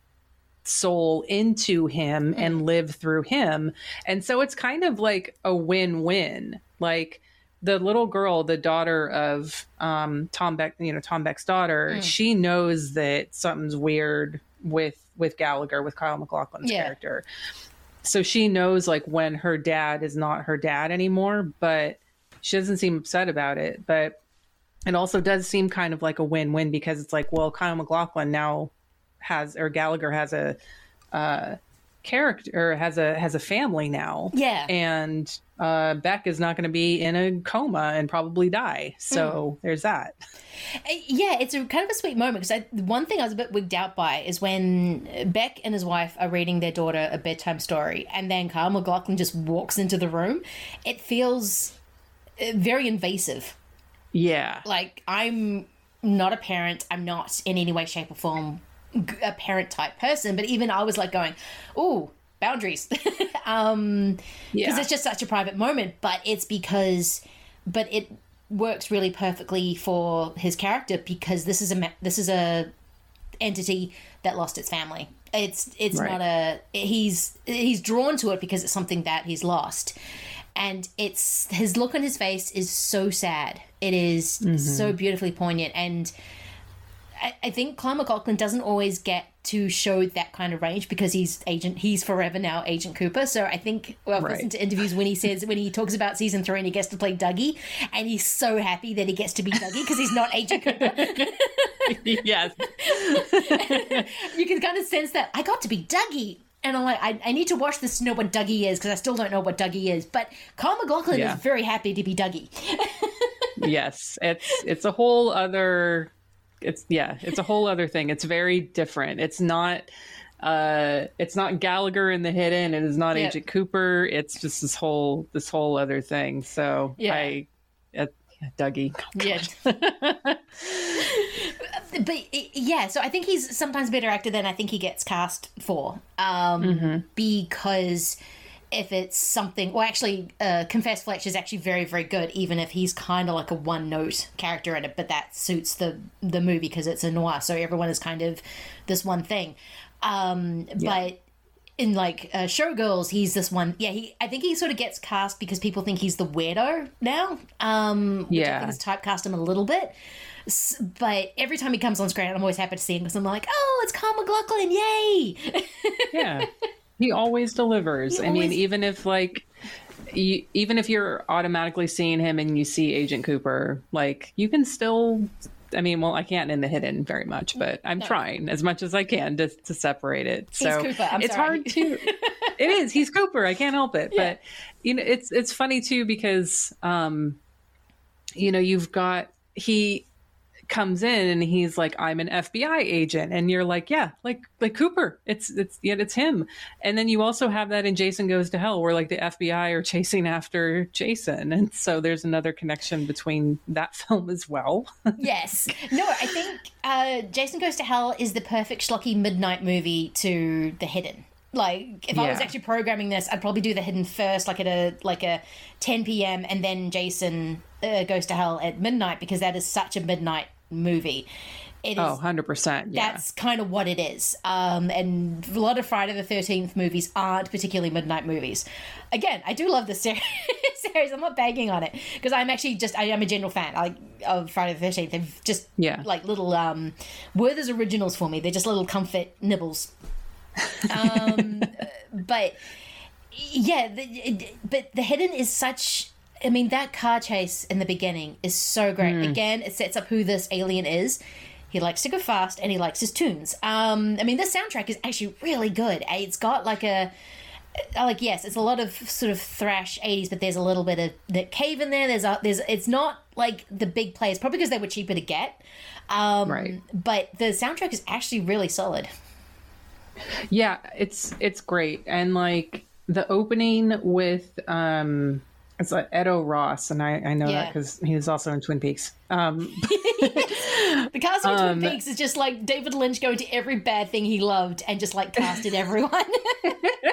soul into him and live through him. And so it's kind of like a win-win. Like the little girl the daughter of um Tom Beck you know Tom Beck's daughter Mm. she knows that something's weird with with Gallagher with Kyle MacLachlan's Yeah. character. So she knows like when her dad is not her dad anymore but she doesn't seem upset about it. But it also does seem kind of like a win-win because it's like well kyle maclachlan now has or gallagher has a uh character or has a has a family now Yeah. and uh beck is not going to be in a coma and probably die so there's that Uh, Yeah, it's a kind of a sweet moment because one thing I was a bit wigged out by is when Beck and his wife are reading their daughter a bedtime story, and then Carl MacLachlan just walks into the room. It feels uh, very invasive. yeah Like I'm not a parent. I'm not in any way, shape, or form a parent type person. But even I was like going, "Ooh, boundaries," *laughs* um, because Yeah. it's just such a private moment. But it's because, but it works really perfectly for his character because this is a this is a entity that lost its family. It's it's Right. not a he's he's drawn to it because it's something that he's lost. And it's his look on his face is so sad. It is Mhm. so beautifully poignant and I, I think Kyle MacLachlan doesn't always get to show that kind of range because he's agent he's forever now agent cooper so i think well i've Right. listened to interviews when he says when he talks about season three and he gets to play dougie and he's so happy that he gets to be dougie because he's not agent cooper *laughs* yes *laughs* you can kind of sense that i got to be dougie and I'm like, I, I need to watch this to know what Dougie is because I still don't know what Dougie is. But Kyle MacLachlan Yeah. is very happy to be Dougie. *laughs* yes it's it's a whole other it's yeah it's a whole other thing it's very different it's not uh it's not gallagher in the hidden it is not Yeah. agent cooper it's just this whole this whole other thing so Yeah. i uh, dougie Yeah. *laughs* but yeah, so I think he's sometimes a better actor than I think he gets cast for. Um, Mhm. Because if it's something, well, actually, uh, Confess Fletch is actually very, very good, even if he's kind of like a one note character in it, but that suits the, the movie because it's a noir, so everyone is kind of this one thing. Um, But in like uh, Showgirls, he's this one. Yeah, he. I think he sort of gets cast because people think he's the weirdo now. Um, which I Yeah. think has typecast him a little bit. S- But every time he comes on screen, I'm always happy to see him because I'm like, oh, it's Kyle MacLachlan, yay! *laughs* yeah he always delivers He i mean even if like you, even if you're automatically seeing him and you see agent cooper like you can still i mean well i can't in the hidden very much but i'm No. trying as much as i can to, to separate it He's so Cooper, it's sorry. hard to it is he's cooper i can't help it but you know it's it's funny too because um you know you've got he comes in and he's like i'm an fbi agent and you're like yeah like like cooper it's it's yet it's him and then you also have that in jason goes to hell where like the fbi are chasing after jason and so there's another connection between that *laughs* film as well yes. No, I think uh, Jason Goes to Hell is the perfect schlocky midnight movie to The Hidden. Like, if I was actually programming this, I'd probably do The Hidden first, like at a like a 10 p.m., and then Jason uh, Goes to Hell at midnight because that is such a midnight movie. It is oh 100% yeah that's kind of what it is. Um, and a lot of Friday the 13th movies aren't particularly midnight movies. Again, I do love this *laughs* series. I'm not bagging on it because I'm actually just, I am a general fan like, of Friday the 13th. They've just Yeah. like little um, Werther's originals for me. They're just little comfort nibbles. Um, *laughs* but yeah, the, but the hidden is such. I mean, that car chase in the beginning is so great. Mm. Again, it sets up who this alien is. He likes to go fast and he likes his tunes. Um, I mean, the soundtrack is actually really good. It's got like a uh, like yes, it's a lot of sort of thrash '80s, but there's a little bit of Nick Cave in there. There's a there's it's not like the big players, probably because they were cheaper to get. Um, Right. But the soundtrack is actually really solid. Yeah, it's it's great, and like the opening with um, it's like Ed O'Ross, and I I know that because he was also in Twin Peaks. Um, *laughs* The cast of Um, Twin Peaks is just like David Lynch going to every bad thing he loved and just like casted everyone.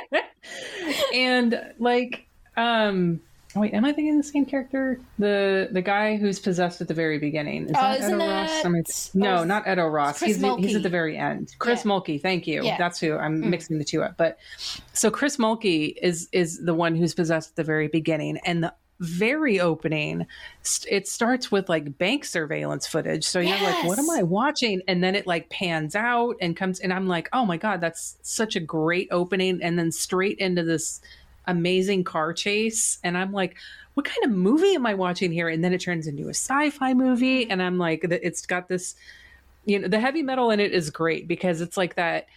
*laughs* and like um, wait, am I thinking the same character? The the guy who's possessed at the very beginning is Oh, that Ed O'Ross? that- I mean, no, oh, not Ed O'Ross. He's he's at the very end. Chris Yeah. Mulkey, thank you. Yeah. That's who I'm Mm. mixing the two up. But so Chris Mulkey is is the one who's possessed at the very beginning, and the very opening it starts with like bank surveillance footage so you're like what am i watching and then it like pans out and comes and i'm like oh my god that's such a great opening and then straight into this amazing car chase and i'm like what kind of movie am i watching here and then it turns into a sci-fi movie mm-hmm. and i'm like it's got this you know the heavy metal in it is great because it's like that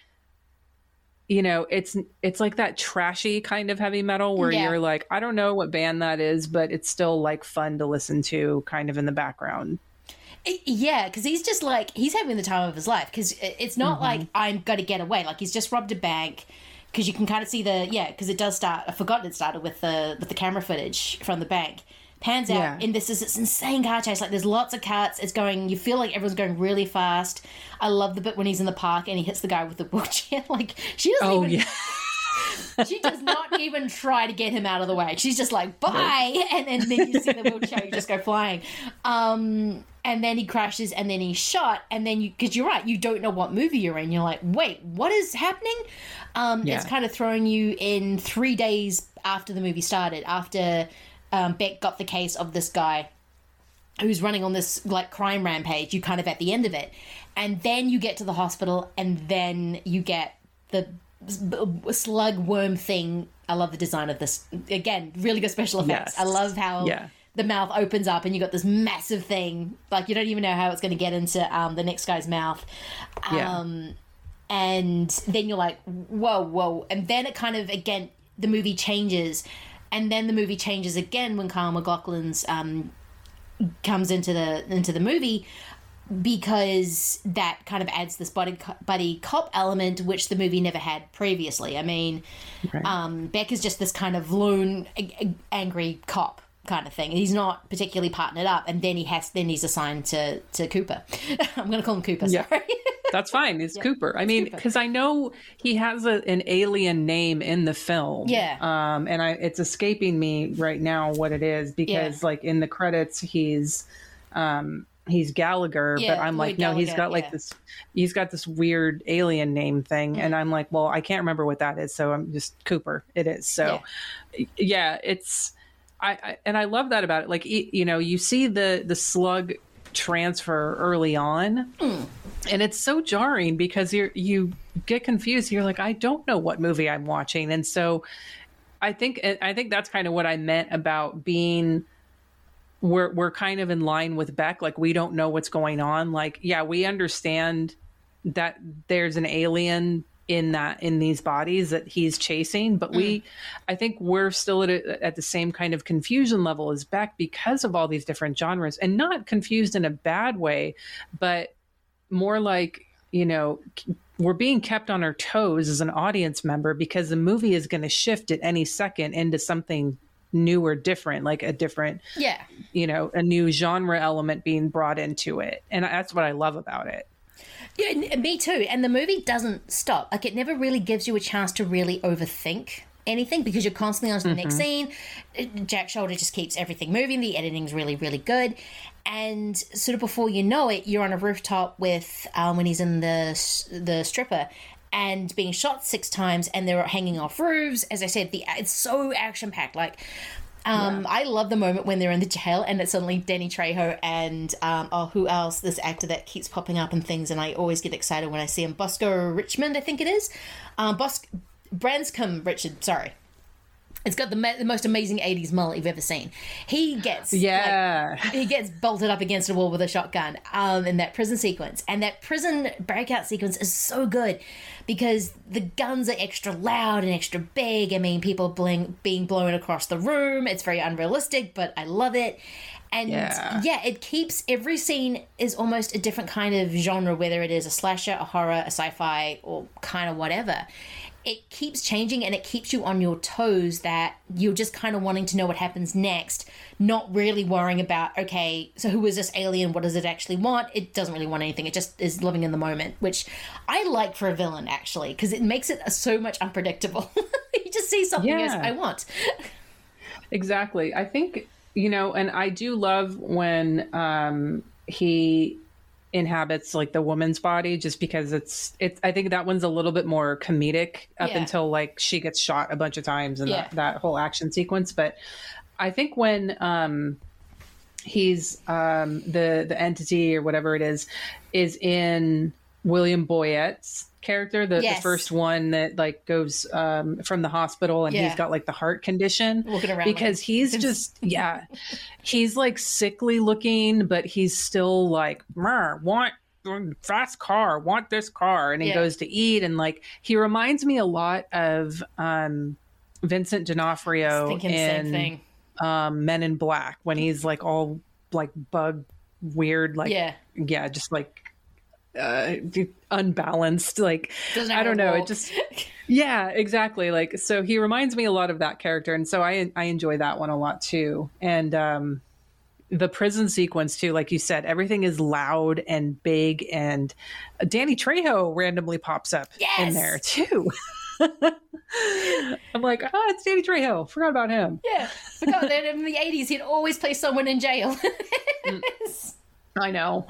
you know it's it's like that trashy kind of heavy metal where Yeah. you're like i don't know what band that is but it's still like fun to listen to kind of in the background eh, yeah, because he's just like he's having the time of his life. Because eh, it's not Mm-hmm. like I'm gonna get away. Like he's just robbed a bank. Because you can kind of see the yeah. Because it does start. I forgot it started with the with the camera footage from the bank. Pans out, Yeah. and this is this insane car chase. Like there's lots of cuts. It's going. You feel like everyone's going really fast. I love the bit when he's in the park and he hits the guy with the wheelchair. *laughs* like she doesn't oh even. yeah *laughs* she does not even try to get him out of the way. She's just like, bye. *laughs* And, and then you see the wheelchair you just go flying. Um, and then he crashes and then he's shot. And then you, because you're right, you don't know what movie you're in. You're like, wait, what is happening? Um, Yeah. It's kind of throwing you in three days after the movie started, after um, Beck got the case of this guy who's running on this like crime rampage you kind of at the end of it and then you get to the hospital, and then you get the slug worm thing. I love the design of this. Again, really good special effects. Yes. I love how Yeah. The mouth opens up and you got this massive thing. Like you don't even know how it's going to get into um, the next guy's mouth. Yeah. Um, and then you're like, whoa, whoa. And then it kind of, again, the movie changes. And then the movie changes again when Kyle MacLachlan's um, comes into the into the movie because that kind of adds this buddy buddy cop element which the movie never had previously. I mean, um, Beck is just this kind of lone angry cop kind of thing. He's not particularly partnered up, and then he has then he's assigned to to Cooper. *laughs* I'm going to call him Cooper. Yeah. Sorry. *laughs* That's fine. It's Yeah, Cooper. I mean, because I know he has a, an alien name in the film. Yeah. Um, and I it's escaping me right now what it is because like in the credits he's um he's Gallagher, Yeah, but I'm like, Lloyd no, he's got like yeah. this he's got this weird alien name thing, and Mm-hmm. I'm like, well, I can't remember what that is, so I'm just Cooper. It is so, yeah, it's I, I and I love that about it. Like y- you know, you see the the slug transfer early on, and it's so jarring because you're you get confused. You're like, I don't know what movie I'm watching, and so I think I think that's kind of what I meant about being we're we're kind of in line with Beck. Like we don't know what's going on. Like yeah, we understand that there's an alien in that in these bodies that he's chasing, but we mm. I think we're still at a, at the same kind of confusion level as Beck because of all these different genres, and not confused in a bad way, but more like you know we're being kept on our toes as an audience member because the movie is going to shift at any second into something new or different like a different Yeah. you know a new genre element being brought into it. And that's what i love about it Yeah, me too. And the movie doesn't stop. Like it never really gives you a chance to really overthink anything because you're constantly on to the next Mhm. scene. Uh, Jack Sholder just keeps everything moving. The editing's really, really good. And sort of before you know it, you're on a rooftop with um, when he's in the the stripper and being shot six times, and they're hanging off roofs. As I said, the it's so action packed. Like um, I love the moment when they're in the jail and it's suddenly Danny Trejo and um, oh, who else? This actor that keeps popping up and things, and I always get excited when I see him. Bosco Richmond, I think it is. Um, Bos Branscombe Richard, sorry. It's got the, ma- the most amazing '80s mullet you've ever seen. He gets Yeah. like, he gets bolted up against a wall with a shotgun um, in that prison sequence, and that prison breakout sequence is so good because the guns are extra loud and extra big. I mean, people bling, being blown across the room. It's very unrealistic, but I love it. And Yeah. yeah, it keeps every scene is almost a different kind of genre, whether it is a slasher, a horror, a sci-fi, or kind of whatever. It keeps changing and it keeps you on your toes that you're just kind of wanting to know what happens next, not really worrying about, okay, so who is this alien? What does it actually want? It doesn't really want anything. It just is living in the moment, which I like for a villain actually, because it makes it so much unpredictable. *laughs* you just see something Yeah. I want. Exactly. I think, you know, and I do love when um he inhabits like the woman's body just because it's it's I think that one's a little bit more comedic up Yeah. until like she gets shot a bunch of times and Yeah. that, that whole action sequence. But I think when um he's um the the entity or whatever it is is in William Boyett's character, the, Yes. the first one that like goes um from the hospital and Yeah. he's got like the heart condition Walking around because like- he's just yeah he's like sickly looking but he's still like "Mer, want fast car want this car and he Yeah. goes to eat and like he reminds me a lot of um vincent d'onofrio Thinking the same in um men in black when he's like all like bug weird like Yeah. yeah just like uh unbalanced like i don't know it just *laughs* yeah exactly like so he reminds me a lot of that character and so i i enjoy that one a lot too and um the prison sequence too like you said everything is loud and big and danny trejo randomly pops up in there too. *laughs* I'm like oh it's danny trejo forgot about him. Yeah, forgot that in the eighties he'd always play someone in jail. *laughs* i know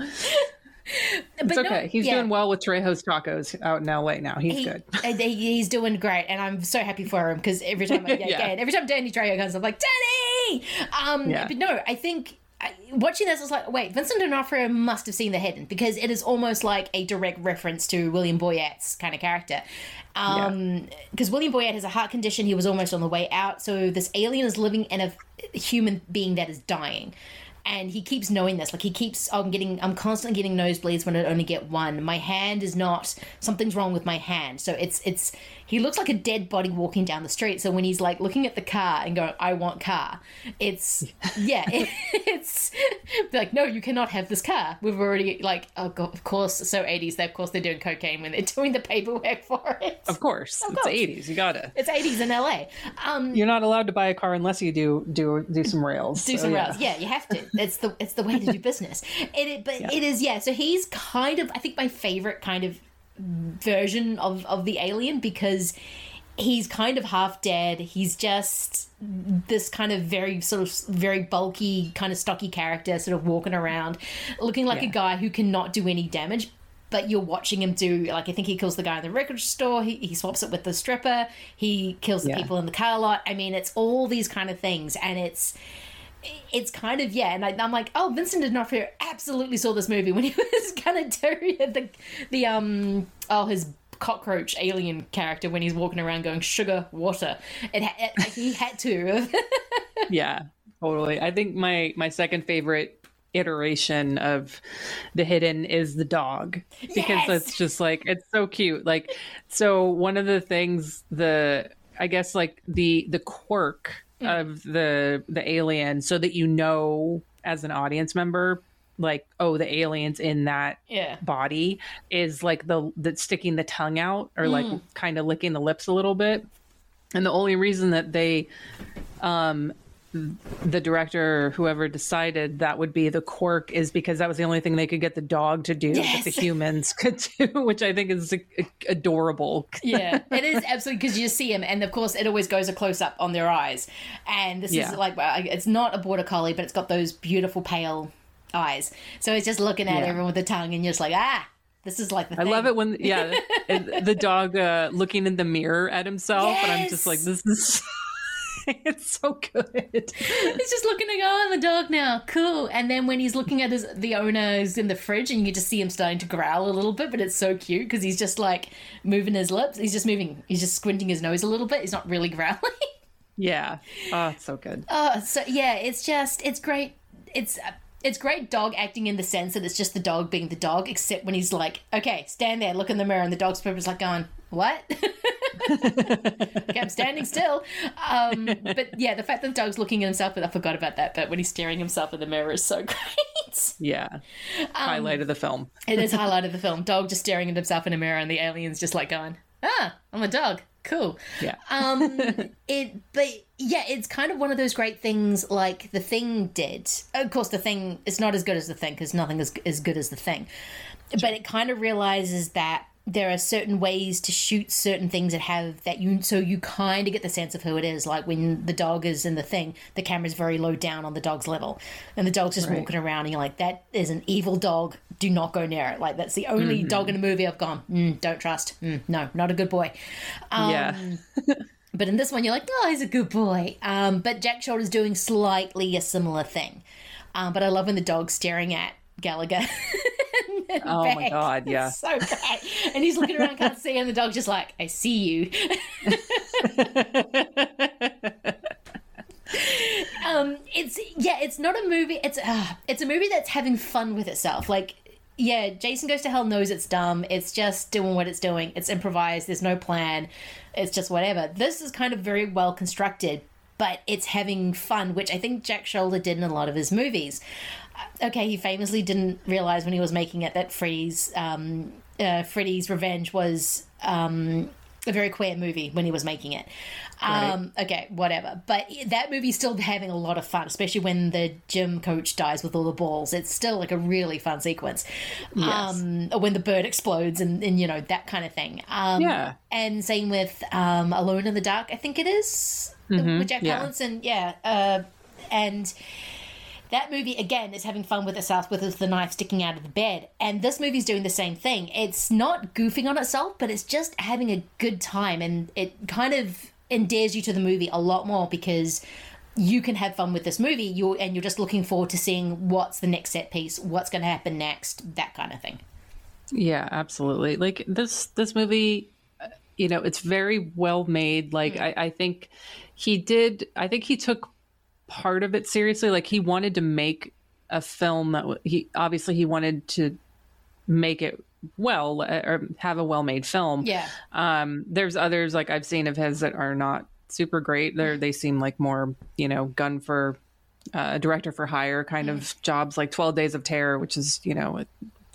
But it's no, okay he's yeah. doing well with trejo's tacos out in la now he's He- good he's doing great, and I'm so happy for him because every time, I, *laughs* yeah, Yeah. again, every time Danny Trejo comes, I'm like, Danny. Um, Yeah. but no, I think watching this, I was like, wait, Vincent D'Onofrio must have seen The Hidden because it is almost like a direct reference to William Boyett's kind of character. Um, because William Boyette has a heart condition, he was almost on the way out. So this alien is living in a human being that is dying and he keeps knowing this. Like he keeps i'm getting i'm constantly getting nosebleeds when i only get one. My hand is not something's wrong with my hand. So it's it's he looks like a dead body walking down the street so when he's like looking at the car and going i want car it's *laughs* yeah it, *laughs* it's like no you cannot have this car we've already like oh God, of course so 80s they, of course they're doing cocaine when they're *laughs* doing the paperwork for it Of course, Of it's eighties. You gotta. it's 80s in la um You're not allowed to buy a car unless you do do do some rails. do So, some yeah. rails. Yeah, you have to. It's the it's the way to do business. It, it but it is yeah. So he's kind of I think my favorite kind of version of of the alien because he's kind of half dead. He's just this kind of very sort of very bulky kind of stocky character sort of walking around looking like a guy who cannot do any damage but you're watching him do like I think he kills the guy in the record store. He, he swaps it with the stripper. He kills the Yeah. people in the car lot. I mean, it's all these kind of things, and it's it's kind of yeah. And I, I'm like, oh, Vincent D'Onofrio absolutely saw this movie when he *laughs* was gonna do the the um oh his cockroach alien character when he's walking around going sugar water. It, it he had to. *laughs* yeah totally i think my my second favorite iteration of the hidden is the dog because Yes! it's just like it's so cute like so one of the things the i guess like the the quirk Mm. of the the alien so that you know as an audience member like oh the aliens in that Yeah. body is like the sticking the tongue out or like Mm. kind of licking the lips a little bit and the only reason that they um the director whoever decided that would be the quirk is because that was the only thing they could get the dog to do that the *laughs* humans could do which i think is adorable yeah, *laughs* it is absolutely because you see him, and of course, it always goes a close up on their eyes. And this Yeah. is like, it's not a border collie, but it's got those beautiful pale eyes. So it's just looking at Yeah. everyone with the tongue, and you're just like, ah, this is like the. Thing. I love it when yeah *laughs* the dog uh looking in the mirror at himself and i'm just like this is *laughs* it's so good He's just looking at oh, I'm dog now, cool. And then when he's looking at his the owner who's in the fridge, and you just see him starting to growl a little bit, but it's so cute because he's just like moving his lips. He's just moving. He's just squinting his nose a little bit. He's not really growling. *laughs* yeah oh it's so good Oh, so yeah, it's just it's great. It's it's great dog acting in the sense that it's just the dog being the dog, except when he's like, okay, stand there, look in the mirror, and the dog's purpose like going, what? *laughs* *laughs* okay, I'm standing still. Um, but yeah, the fact that the dog's looking at himself, I forgot about that. But when he's staring himself in the mirror is so *laughs* great. yeah highlight of the film It is *laughs* highlight of the film. Dog just staring at himself in a mirror, and the alien's just like going, "Ah, I'm a dog. Cool." Yeah. Um. it, but yeah, it's kind of one of those great things, like the thing did. Of course, the thing is not as good as the thing because nothing is as good as the thing. But it kind of realizes that there are certain ways to shoot certain things that have that you so you kind of get the sense of who it is like when the dog is in the thing the camera's very low down on the dog's level. And the dog's just Right. walking around and you're like that is an evil dog. Do not go near it. Like that's the only Mhm. dog in a movie i've gone mm, don't trust. Mm, no not a good boy. Um, Yeah. *laughs* but in this one you're like oh he's a good boy. Um, but jack sholder's doing slightly a similar thing. Um, but i love when the dog's staring at gallagher *laughs* oh my god yeah It's so great. And he's looking around, can't see, and the dog's just like, I see you. *laughs* um, it's yeah, it's not a movie. It's uh, it's a movie that's having fun with itself. Like, yeah, Jason Goes to Hell knows it's dumb. It's just doing what it's doing. It's improvised. There's no plan. It's just whatever. This is kind of very well constructed, but it's having fun, which I think Jack Sholder did in a lot of his movies. Okay, he famously didn't realize when he was making it that Freddy's um, uh, Freddy's Revenge was um, a very queer movie when he was making it. Um, Okay, whatever. But that movie's still having a lot of fun, especially when the gym coach dies with all the balls. It's still like a really fun sequence. Yes. Um, when the bird explodes and, and you know that kind of thing. Um, Yeah. And same with um, Alone in the Dark. I think it is, Mhm, with Jack yeah. Palance. Yeah. Uh, and that movie again is having fun with itself with the knife sticking out of the bed and this movie's doing the same thing it's not goofing on itself but it's just having a good time and it kind of endears you to the movie a lot more because you can have fun with this movie. You and you're just looking forward to seeing what's the next set piece, what's going to happen next, that kind of thing. Yeah, absolutely. Like this this movie, uh, you know, it's very well made. Like I, I think he did. I think he took part of it seriously. Like he wanted to make a film that he obviously he wanted to make it well or have a well made film. Yeah. Um, there's others like I've seen of his that are not super great. They they seem like more you know gun for uh, director for hire kind of jobs like 12 Days of Terror, which is you know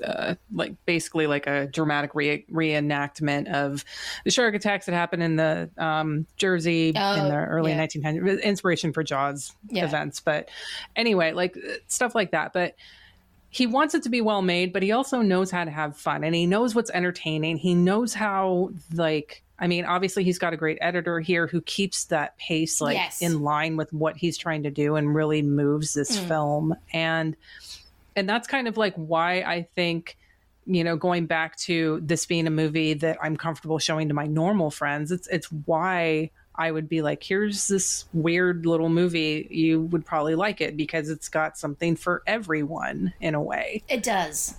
uh, like basically like a dramatic re- reenactment of the shark attacks that happened in the um, Jersey in Oh, the early yeah. 1900s, inspiration for Jaws Yeah. events. But anyway, like stuff like that. But he wants it to be well made, but he also knows how to have fun and he knows what's entertaining. He knows how like I mean, obviously he's got a great editor here who keeps that pace like Yes. in line with what he's trying to do and really moves this Mm. film. And and that's kind of like why I think you know going back to this being a movie that I'm comfortable showing to my normal friends it's it's why I would be like here's this weird little movie you would probably like it because it's got something for everyone in a way It does.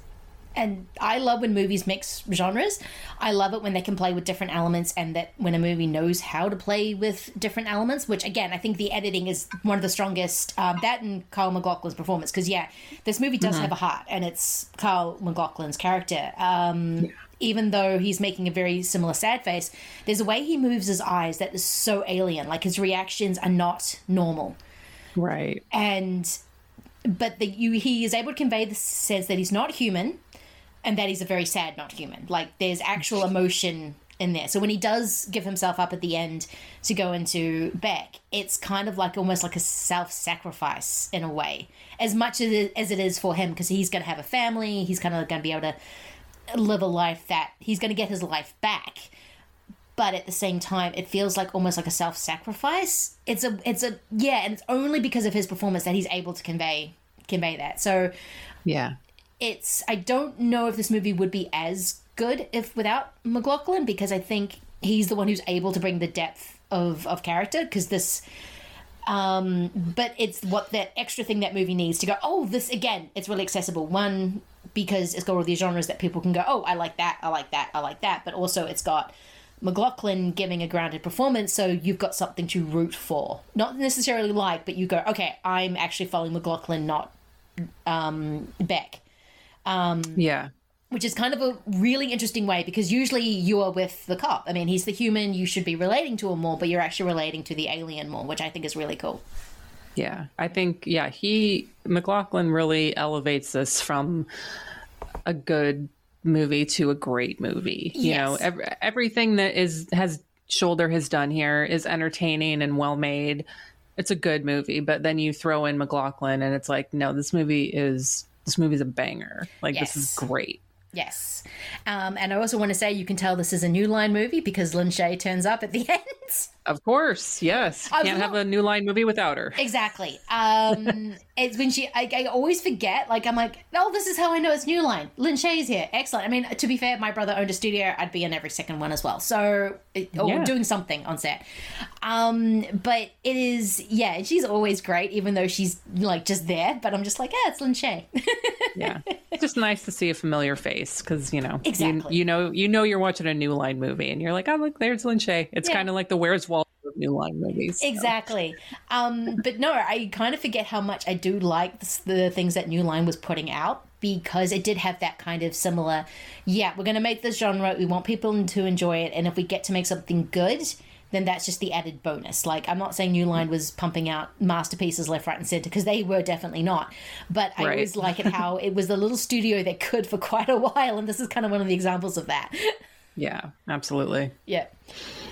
And I love when movies mix genres. I love it when they can play with different elements and that when a movie knows how to play with different elements, which again, I think the editing is one of the strongest. Um, that and Carl MacLachlan's performance. Because, yeah, this movie does Mhm. have a heart and it's Carl MacLachlan's character. Um, Even though he's making a very similar sad face, there's a way he moves his eyes that is so alien. Like his reactions are not normal right and but the you he is able to convey the sense that he's not human and that he's a very sad not human. Like there's actual emotion in there. So when he does give himself up at the end to go into beck it's kind of like almost like a self-sacrifice in a way. As much as it is for him because he's going to have a family he's kind of going to be able to live a life that he's going to get his life back. But at the same time it feels like almost like a self-sacrifice. It's a it's a yeah and it's only because of his performance that he's able to convey convey that. So yeah it's i don't know if this movie would be as good if without maclachlan because i think he's the one who's able to bring the depth of of character because this um but it's what that extra thing that movie needs to go oh this again it's really accessible one because it's got all these genres that people can go oh i like that i like that i like that but also it's got MacLachlan giving a grounded performance, so you've got something to root for. Not necessarily like, but you go, okay, I'm actually following MacLachlan, not um, Beck. Um, yeah which is kind of a really interesting way because usually you are with the cop. I mean, he's the human, you should be relating to him more, but you're actually relating to the alien more, which I think is really cool. Yeah, I think yeah, he MacLachlan really elevates this from a good movie to a great movie. You know, Yes. ev- everything that is has Sholder has done here is entertaining and well made. It's a good movie, but then you throw in MacLachlan and it's like, no, this movie is this movie's a banger. Like this is great. Yes. Um, and I also want to say you can tell this is a New Line movie because Lin Shay turns up at the *laughs* end. Of course, yes. Can't have a new line movie without her. Exactly. Um, *laughs* it's when she, I, I always forget, like, I'm like, oh, this is how I know it's New Line. Lin Shay's here. Excellent. I mean, to be fair, my brother owned a studio. I'd be in every second one as well. So, or Yeah. doing something on set. Um, but it is, yeah, she's always great, even though she's, like, just there. But I'm just like, yeah, it's Lin Shay. *laughs* yeah it's just nice to see a familiar face because you know Exactly. you, you know you know you're watching a new line movie and you're like oh look there's lin shay it's Yeah. kind of like the where's waldo of new line movies Exactly. Um, but no, I kind of forget how much I do like the, the things that New Line was putting out because it did have that kind of similar, yeah, we're going to make this genre, we want people to enjoy it, and if we get to make something good, then that's just the added bonus. Like, I'm not saying New Line was pumping out masterpieces left, right, and center because they were definitely not. But I Right. always like it how it was the little studio that could for *laughs* quite a while, and this is kind of one of the examples of that. yeah absolutely yeah.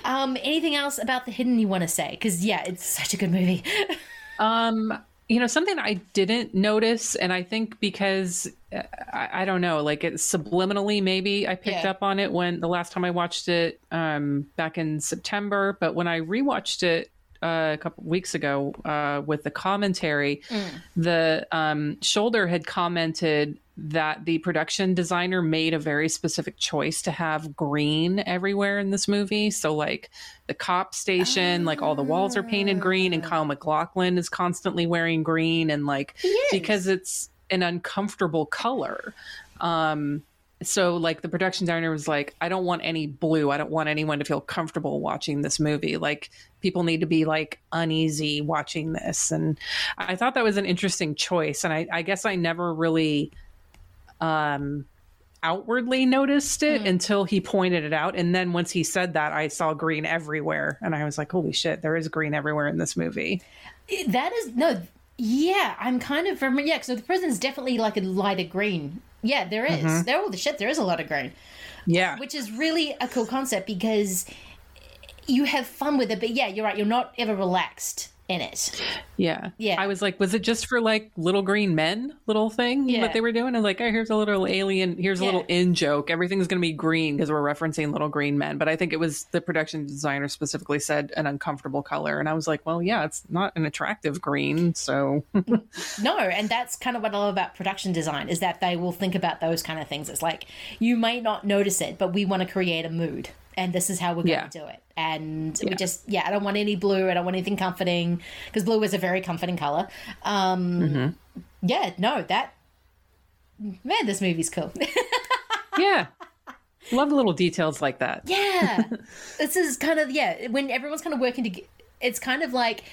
Um, anything else about The Hidden you want to say? Because, yeah, it's such a good movie. *laughs* um you know something i didn't notice and i think because uh, I, I don't know like it subliminally maybe i picked Yeah. up on it when the last time i watched it um back in september but when i rewatched it uh, a couple weeks ago uh, with the commentary Mm. the um, sholder had commented that the production designer made a very specific choice to have green everywhere in this movie. So, like the cop station, like all the walls are painted green, and Kyle MacLachlan is constantly wearing green, and like because it's an uncomfortable color. Um, so like the production designer was like i don't want any blue. I don't want anyone to feel comfortable watching this movie. Like people need to be like uneasy watching this. And i thought that was an interesting choice. And i, I guess i never really um outwardly noticed it until he pointed it out and then once he said that i saw green everywhere and i was like holy shit there is green everywhere in this movie That is no. Yeah, I'm kind of from yeah. So the prison's definitely like a lighter green. Yeah, there is. Mhm. There, oh, the shit, there is a lot of green. Yeah, which is really a cool concept because you have fun with it. But yeah, you're right. You're not ever relaxed in it. Yeah. Yeah. I was like, was it just for like little green men little thing Yeah. what they were doing? Was like, oh, here's a little alien, here's a little in joke. Everything's going to be green because we're referencing little green men. But I think it was the production designer specifically said an uncomfortable color. And I was like, well, yeah, it's not an attractive green. So *laughs* No, and that's kind of what I love about production design is that they will think about those kind of things. It's like you may not notice it, but we want to create a mood, and this is how we're going Yeah. to do it. And we just, yeah, I don't want any blue. I don't want anything comforting because blue is a very comforting color. Um, Mhm. Yeah, no, that man, this movie's cool. *laughs* yeah. Love little details like that. Yeah. *laughs* this is kind of yeah, when everyone's kind of working together it's kind of like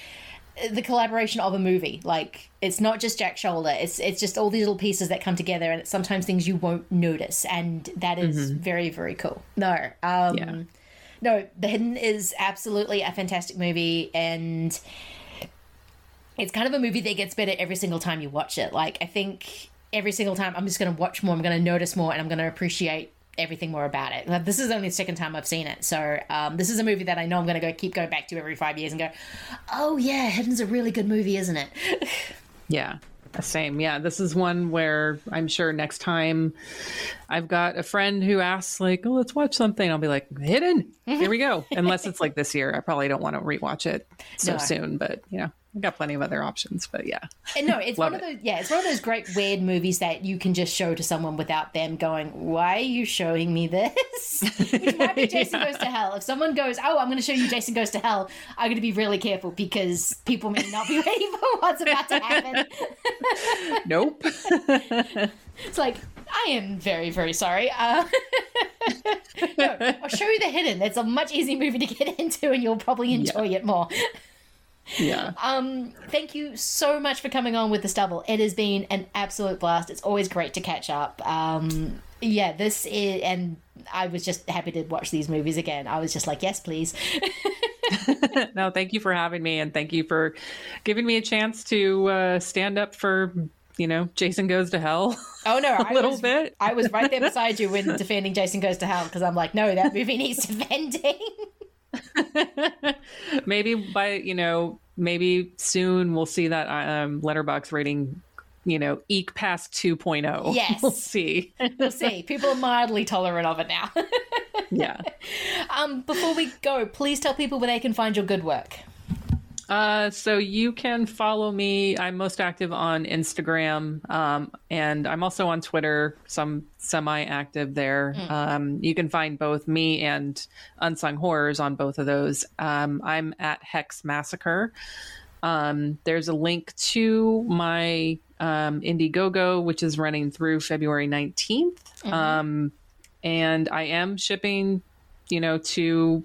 the collaboration of a movie. Like it's not just Jack Sholder. It's it's just all these little pieces that come together and it's sometimes things you won't notice and that is Mhm. very very cool. No. Um Yeah. No, The Hidden is absolutely a fantastic movie and it's kind of a movie that gets better every single time you watch it. Like I think every single time I'm just going to watch more, I'm going to notice more, and I'm going to appreciate everything more about it. Like, this is only the second time I've seen it, so um, this is a movie that I know I'm going to go keep going back to every five years and go, oh yeah, Hidden's a really good movie, isn't it? *laughs* Yeah. The same. Yeah. This is one where I'm sure next time I've got a friend who asks, like, oh, let's watch something. I'll be like, hidden. Here we go. *laughs* Unless it's like this year. I probably don't want to rewatch it so No. soon, but you know, I've got plenty of other options. But yeah. And no, it's *laughs* one of it. those yeah, it's one of those great weird movies that you can just show to someone without them going, "Why are you showing me this?" *laughs* Which might be *laughs* Jason Goes to Hell. If someone goes, "Oh, I'm going to show you Jason Goes to Hell," I'm going to be really careful because people may not be ready for what's about to happen. Nope. it's like I am very very sorry. Uh, no, I'll show you the hidden. It's a much easier movie to get into, and you'll probably enjoy it more. Yeah. *laughs* Um, thank you so much for coming on with the double. It has been an absolute blast. It's always great to catch up. Um, yeah, this is, and I was just happy to watch these movies again. I was just like, yes, please. *laughs* *laughs* no, thank you for having me and thank you for giving me a chance to uh, stand up for, you know, Jason Goes to Hell. Oh no, a I little was, bit. I was right there beside you when defending Jason Goes to Hell because I'm like, no, that movie needs defending. *laughs* maybe by you know maybe soon we'll see that um letterboxd rating you know eke past 2.0 *laughs* Yes. we'll see *laughs* we'll see. People are mildly tolerant of it now. yeah um, before we go, please tell people where they can find your good work. Uh so you can follow me i'm most active on instagram um and i'm also on twitter some semi-active there Mm. um you can find both me and unsung horrors on both of those um i'm at hex massacre Um, there's a link to my um, Indiegogo, which is running through February 19th. Mhm. Um, and I am shipping, you know, to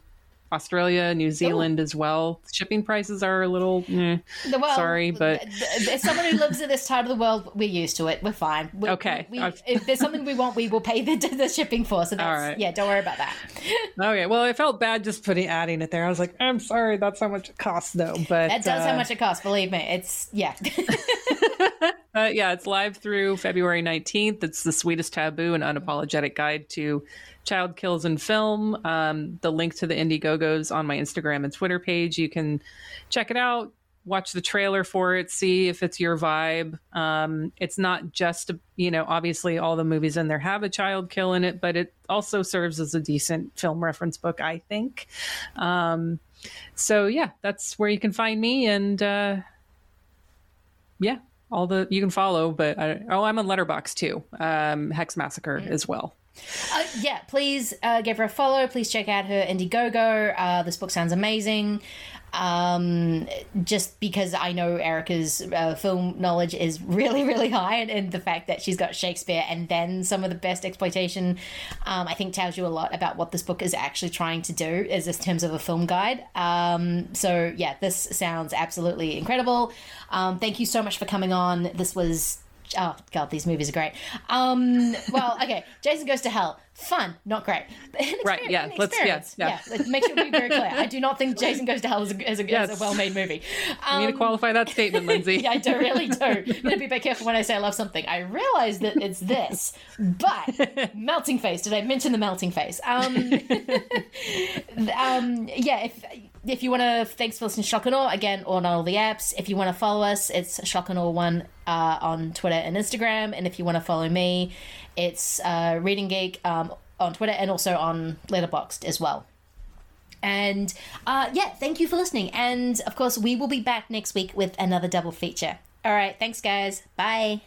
Australia, New Zealand as well. Shipping prices are a little, eh, Well, sorry, but As someone who lives in this part of the world, we're used to it. We're fine. We, Okay. We, if there's something we want, we will pay the, the shipping for. So that's, right. yeah, don't worry about that. *laughs* okay. Well, I felt bad just putting adding it there. I was like, I'm sorry, that's how much it costs, though. But That does how uh, much it costs. Believe me, it's yeah. *laughs* *laughs* Uh, yeah, it's live through February 19th. It's the sweetest taboo and unapologetic guide to child kills in film. Um, the link to the Indiegogos on my Instagram and Twitter page. You can check it out, watch the trailer for it, see if it's your vibe. Um, it's not just, you know, obviously all the movies in there have a child kill in it, but it also serves as a decent film reference book, I think. Um, so yeah, that's where you can find me. And uh, yeah, all the you can follow. But I, oh, I'm on Letterboxd too. Um, Hex Massacre as well. Uh, yeah, please uh, give her a follow. Please check out her Indiegogo. Uh, this book sounds amazing. Um, just because I know Erica's uh, film knowledge is *laughs* really, really high, and, and the fact that she's got Shakespeare and then some of the best exploitation, um, I think tells you a lot about what this book is actually trying to do, is in terms of a film guide. Um, so yeah, this sounds absolutely incredible. Um, thank you so much for coming on. This was oh god, these movies are great. Um, well, okay, Jason Goes to Hell, fun, not great. right? Yeah. Let's yeah yeah. yeah. Make sure we be very clear. I do not think Jason Goes to Hell is a, is a, yes. is a well-made movie. Um, you need to qualify that statement, Lindsay. *laughs* yeah, I do really do. I'm gonna be bit careful when I say I love something. I realize that it's this, but *laughs* melting face. Did I mention the melting face? Um, *laughs* um, yeah. If if you want to, thanks for listening to Schlock and Awe again on all the apps. If you want to follow us, it's Schlock and Awe One uh, on Twitter and Instagram. And if you want to follow me, it's uh, Reading Geek um, on Twitter and also on Letterboxd as well. And uh, yeah, thank you for listening. And of course, we will be back next week with another double feature. All right, thanks, guys. Bye.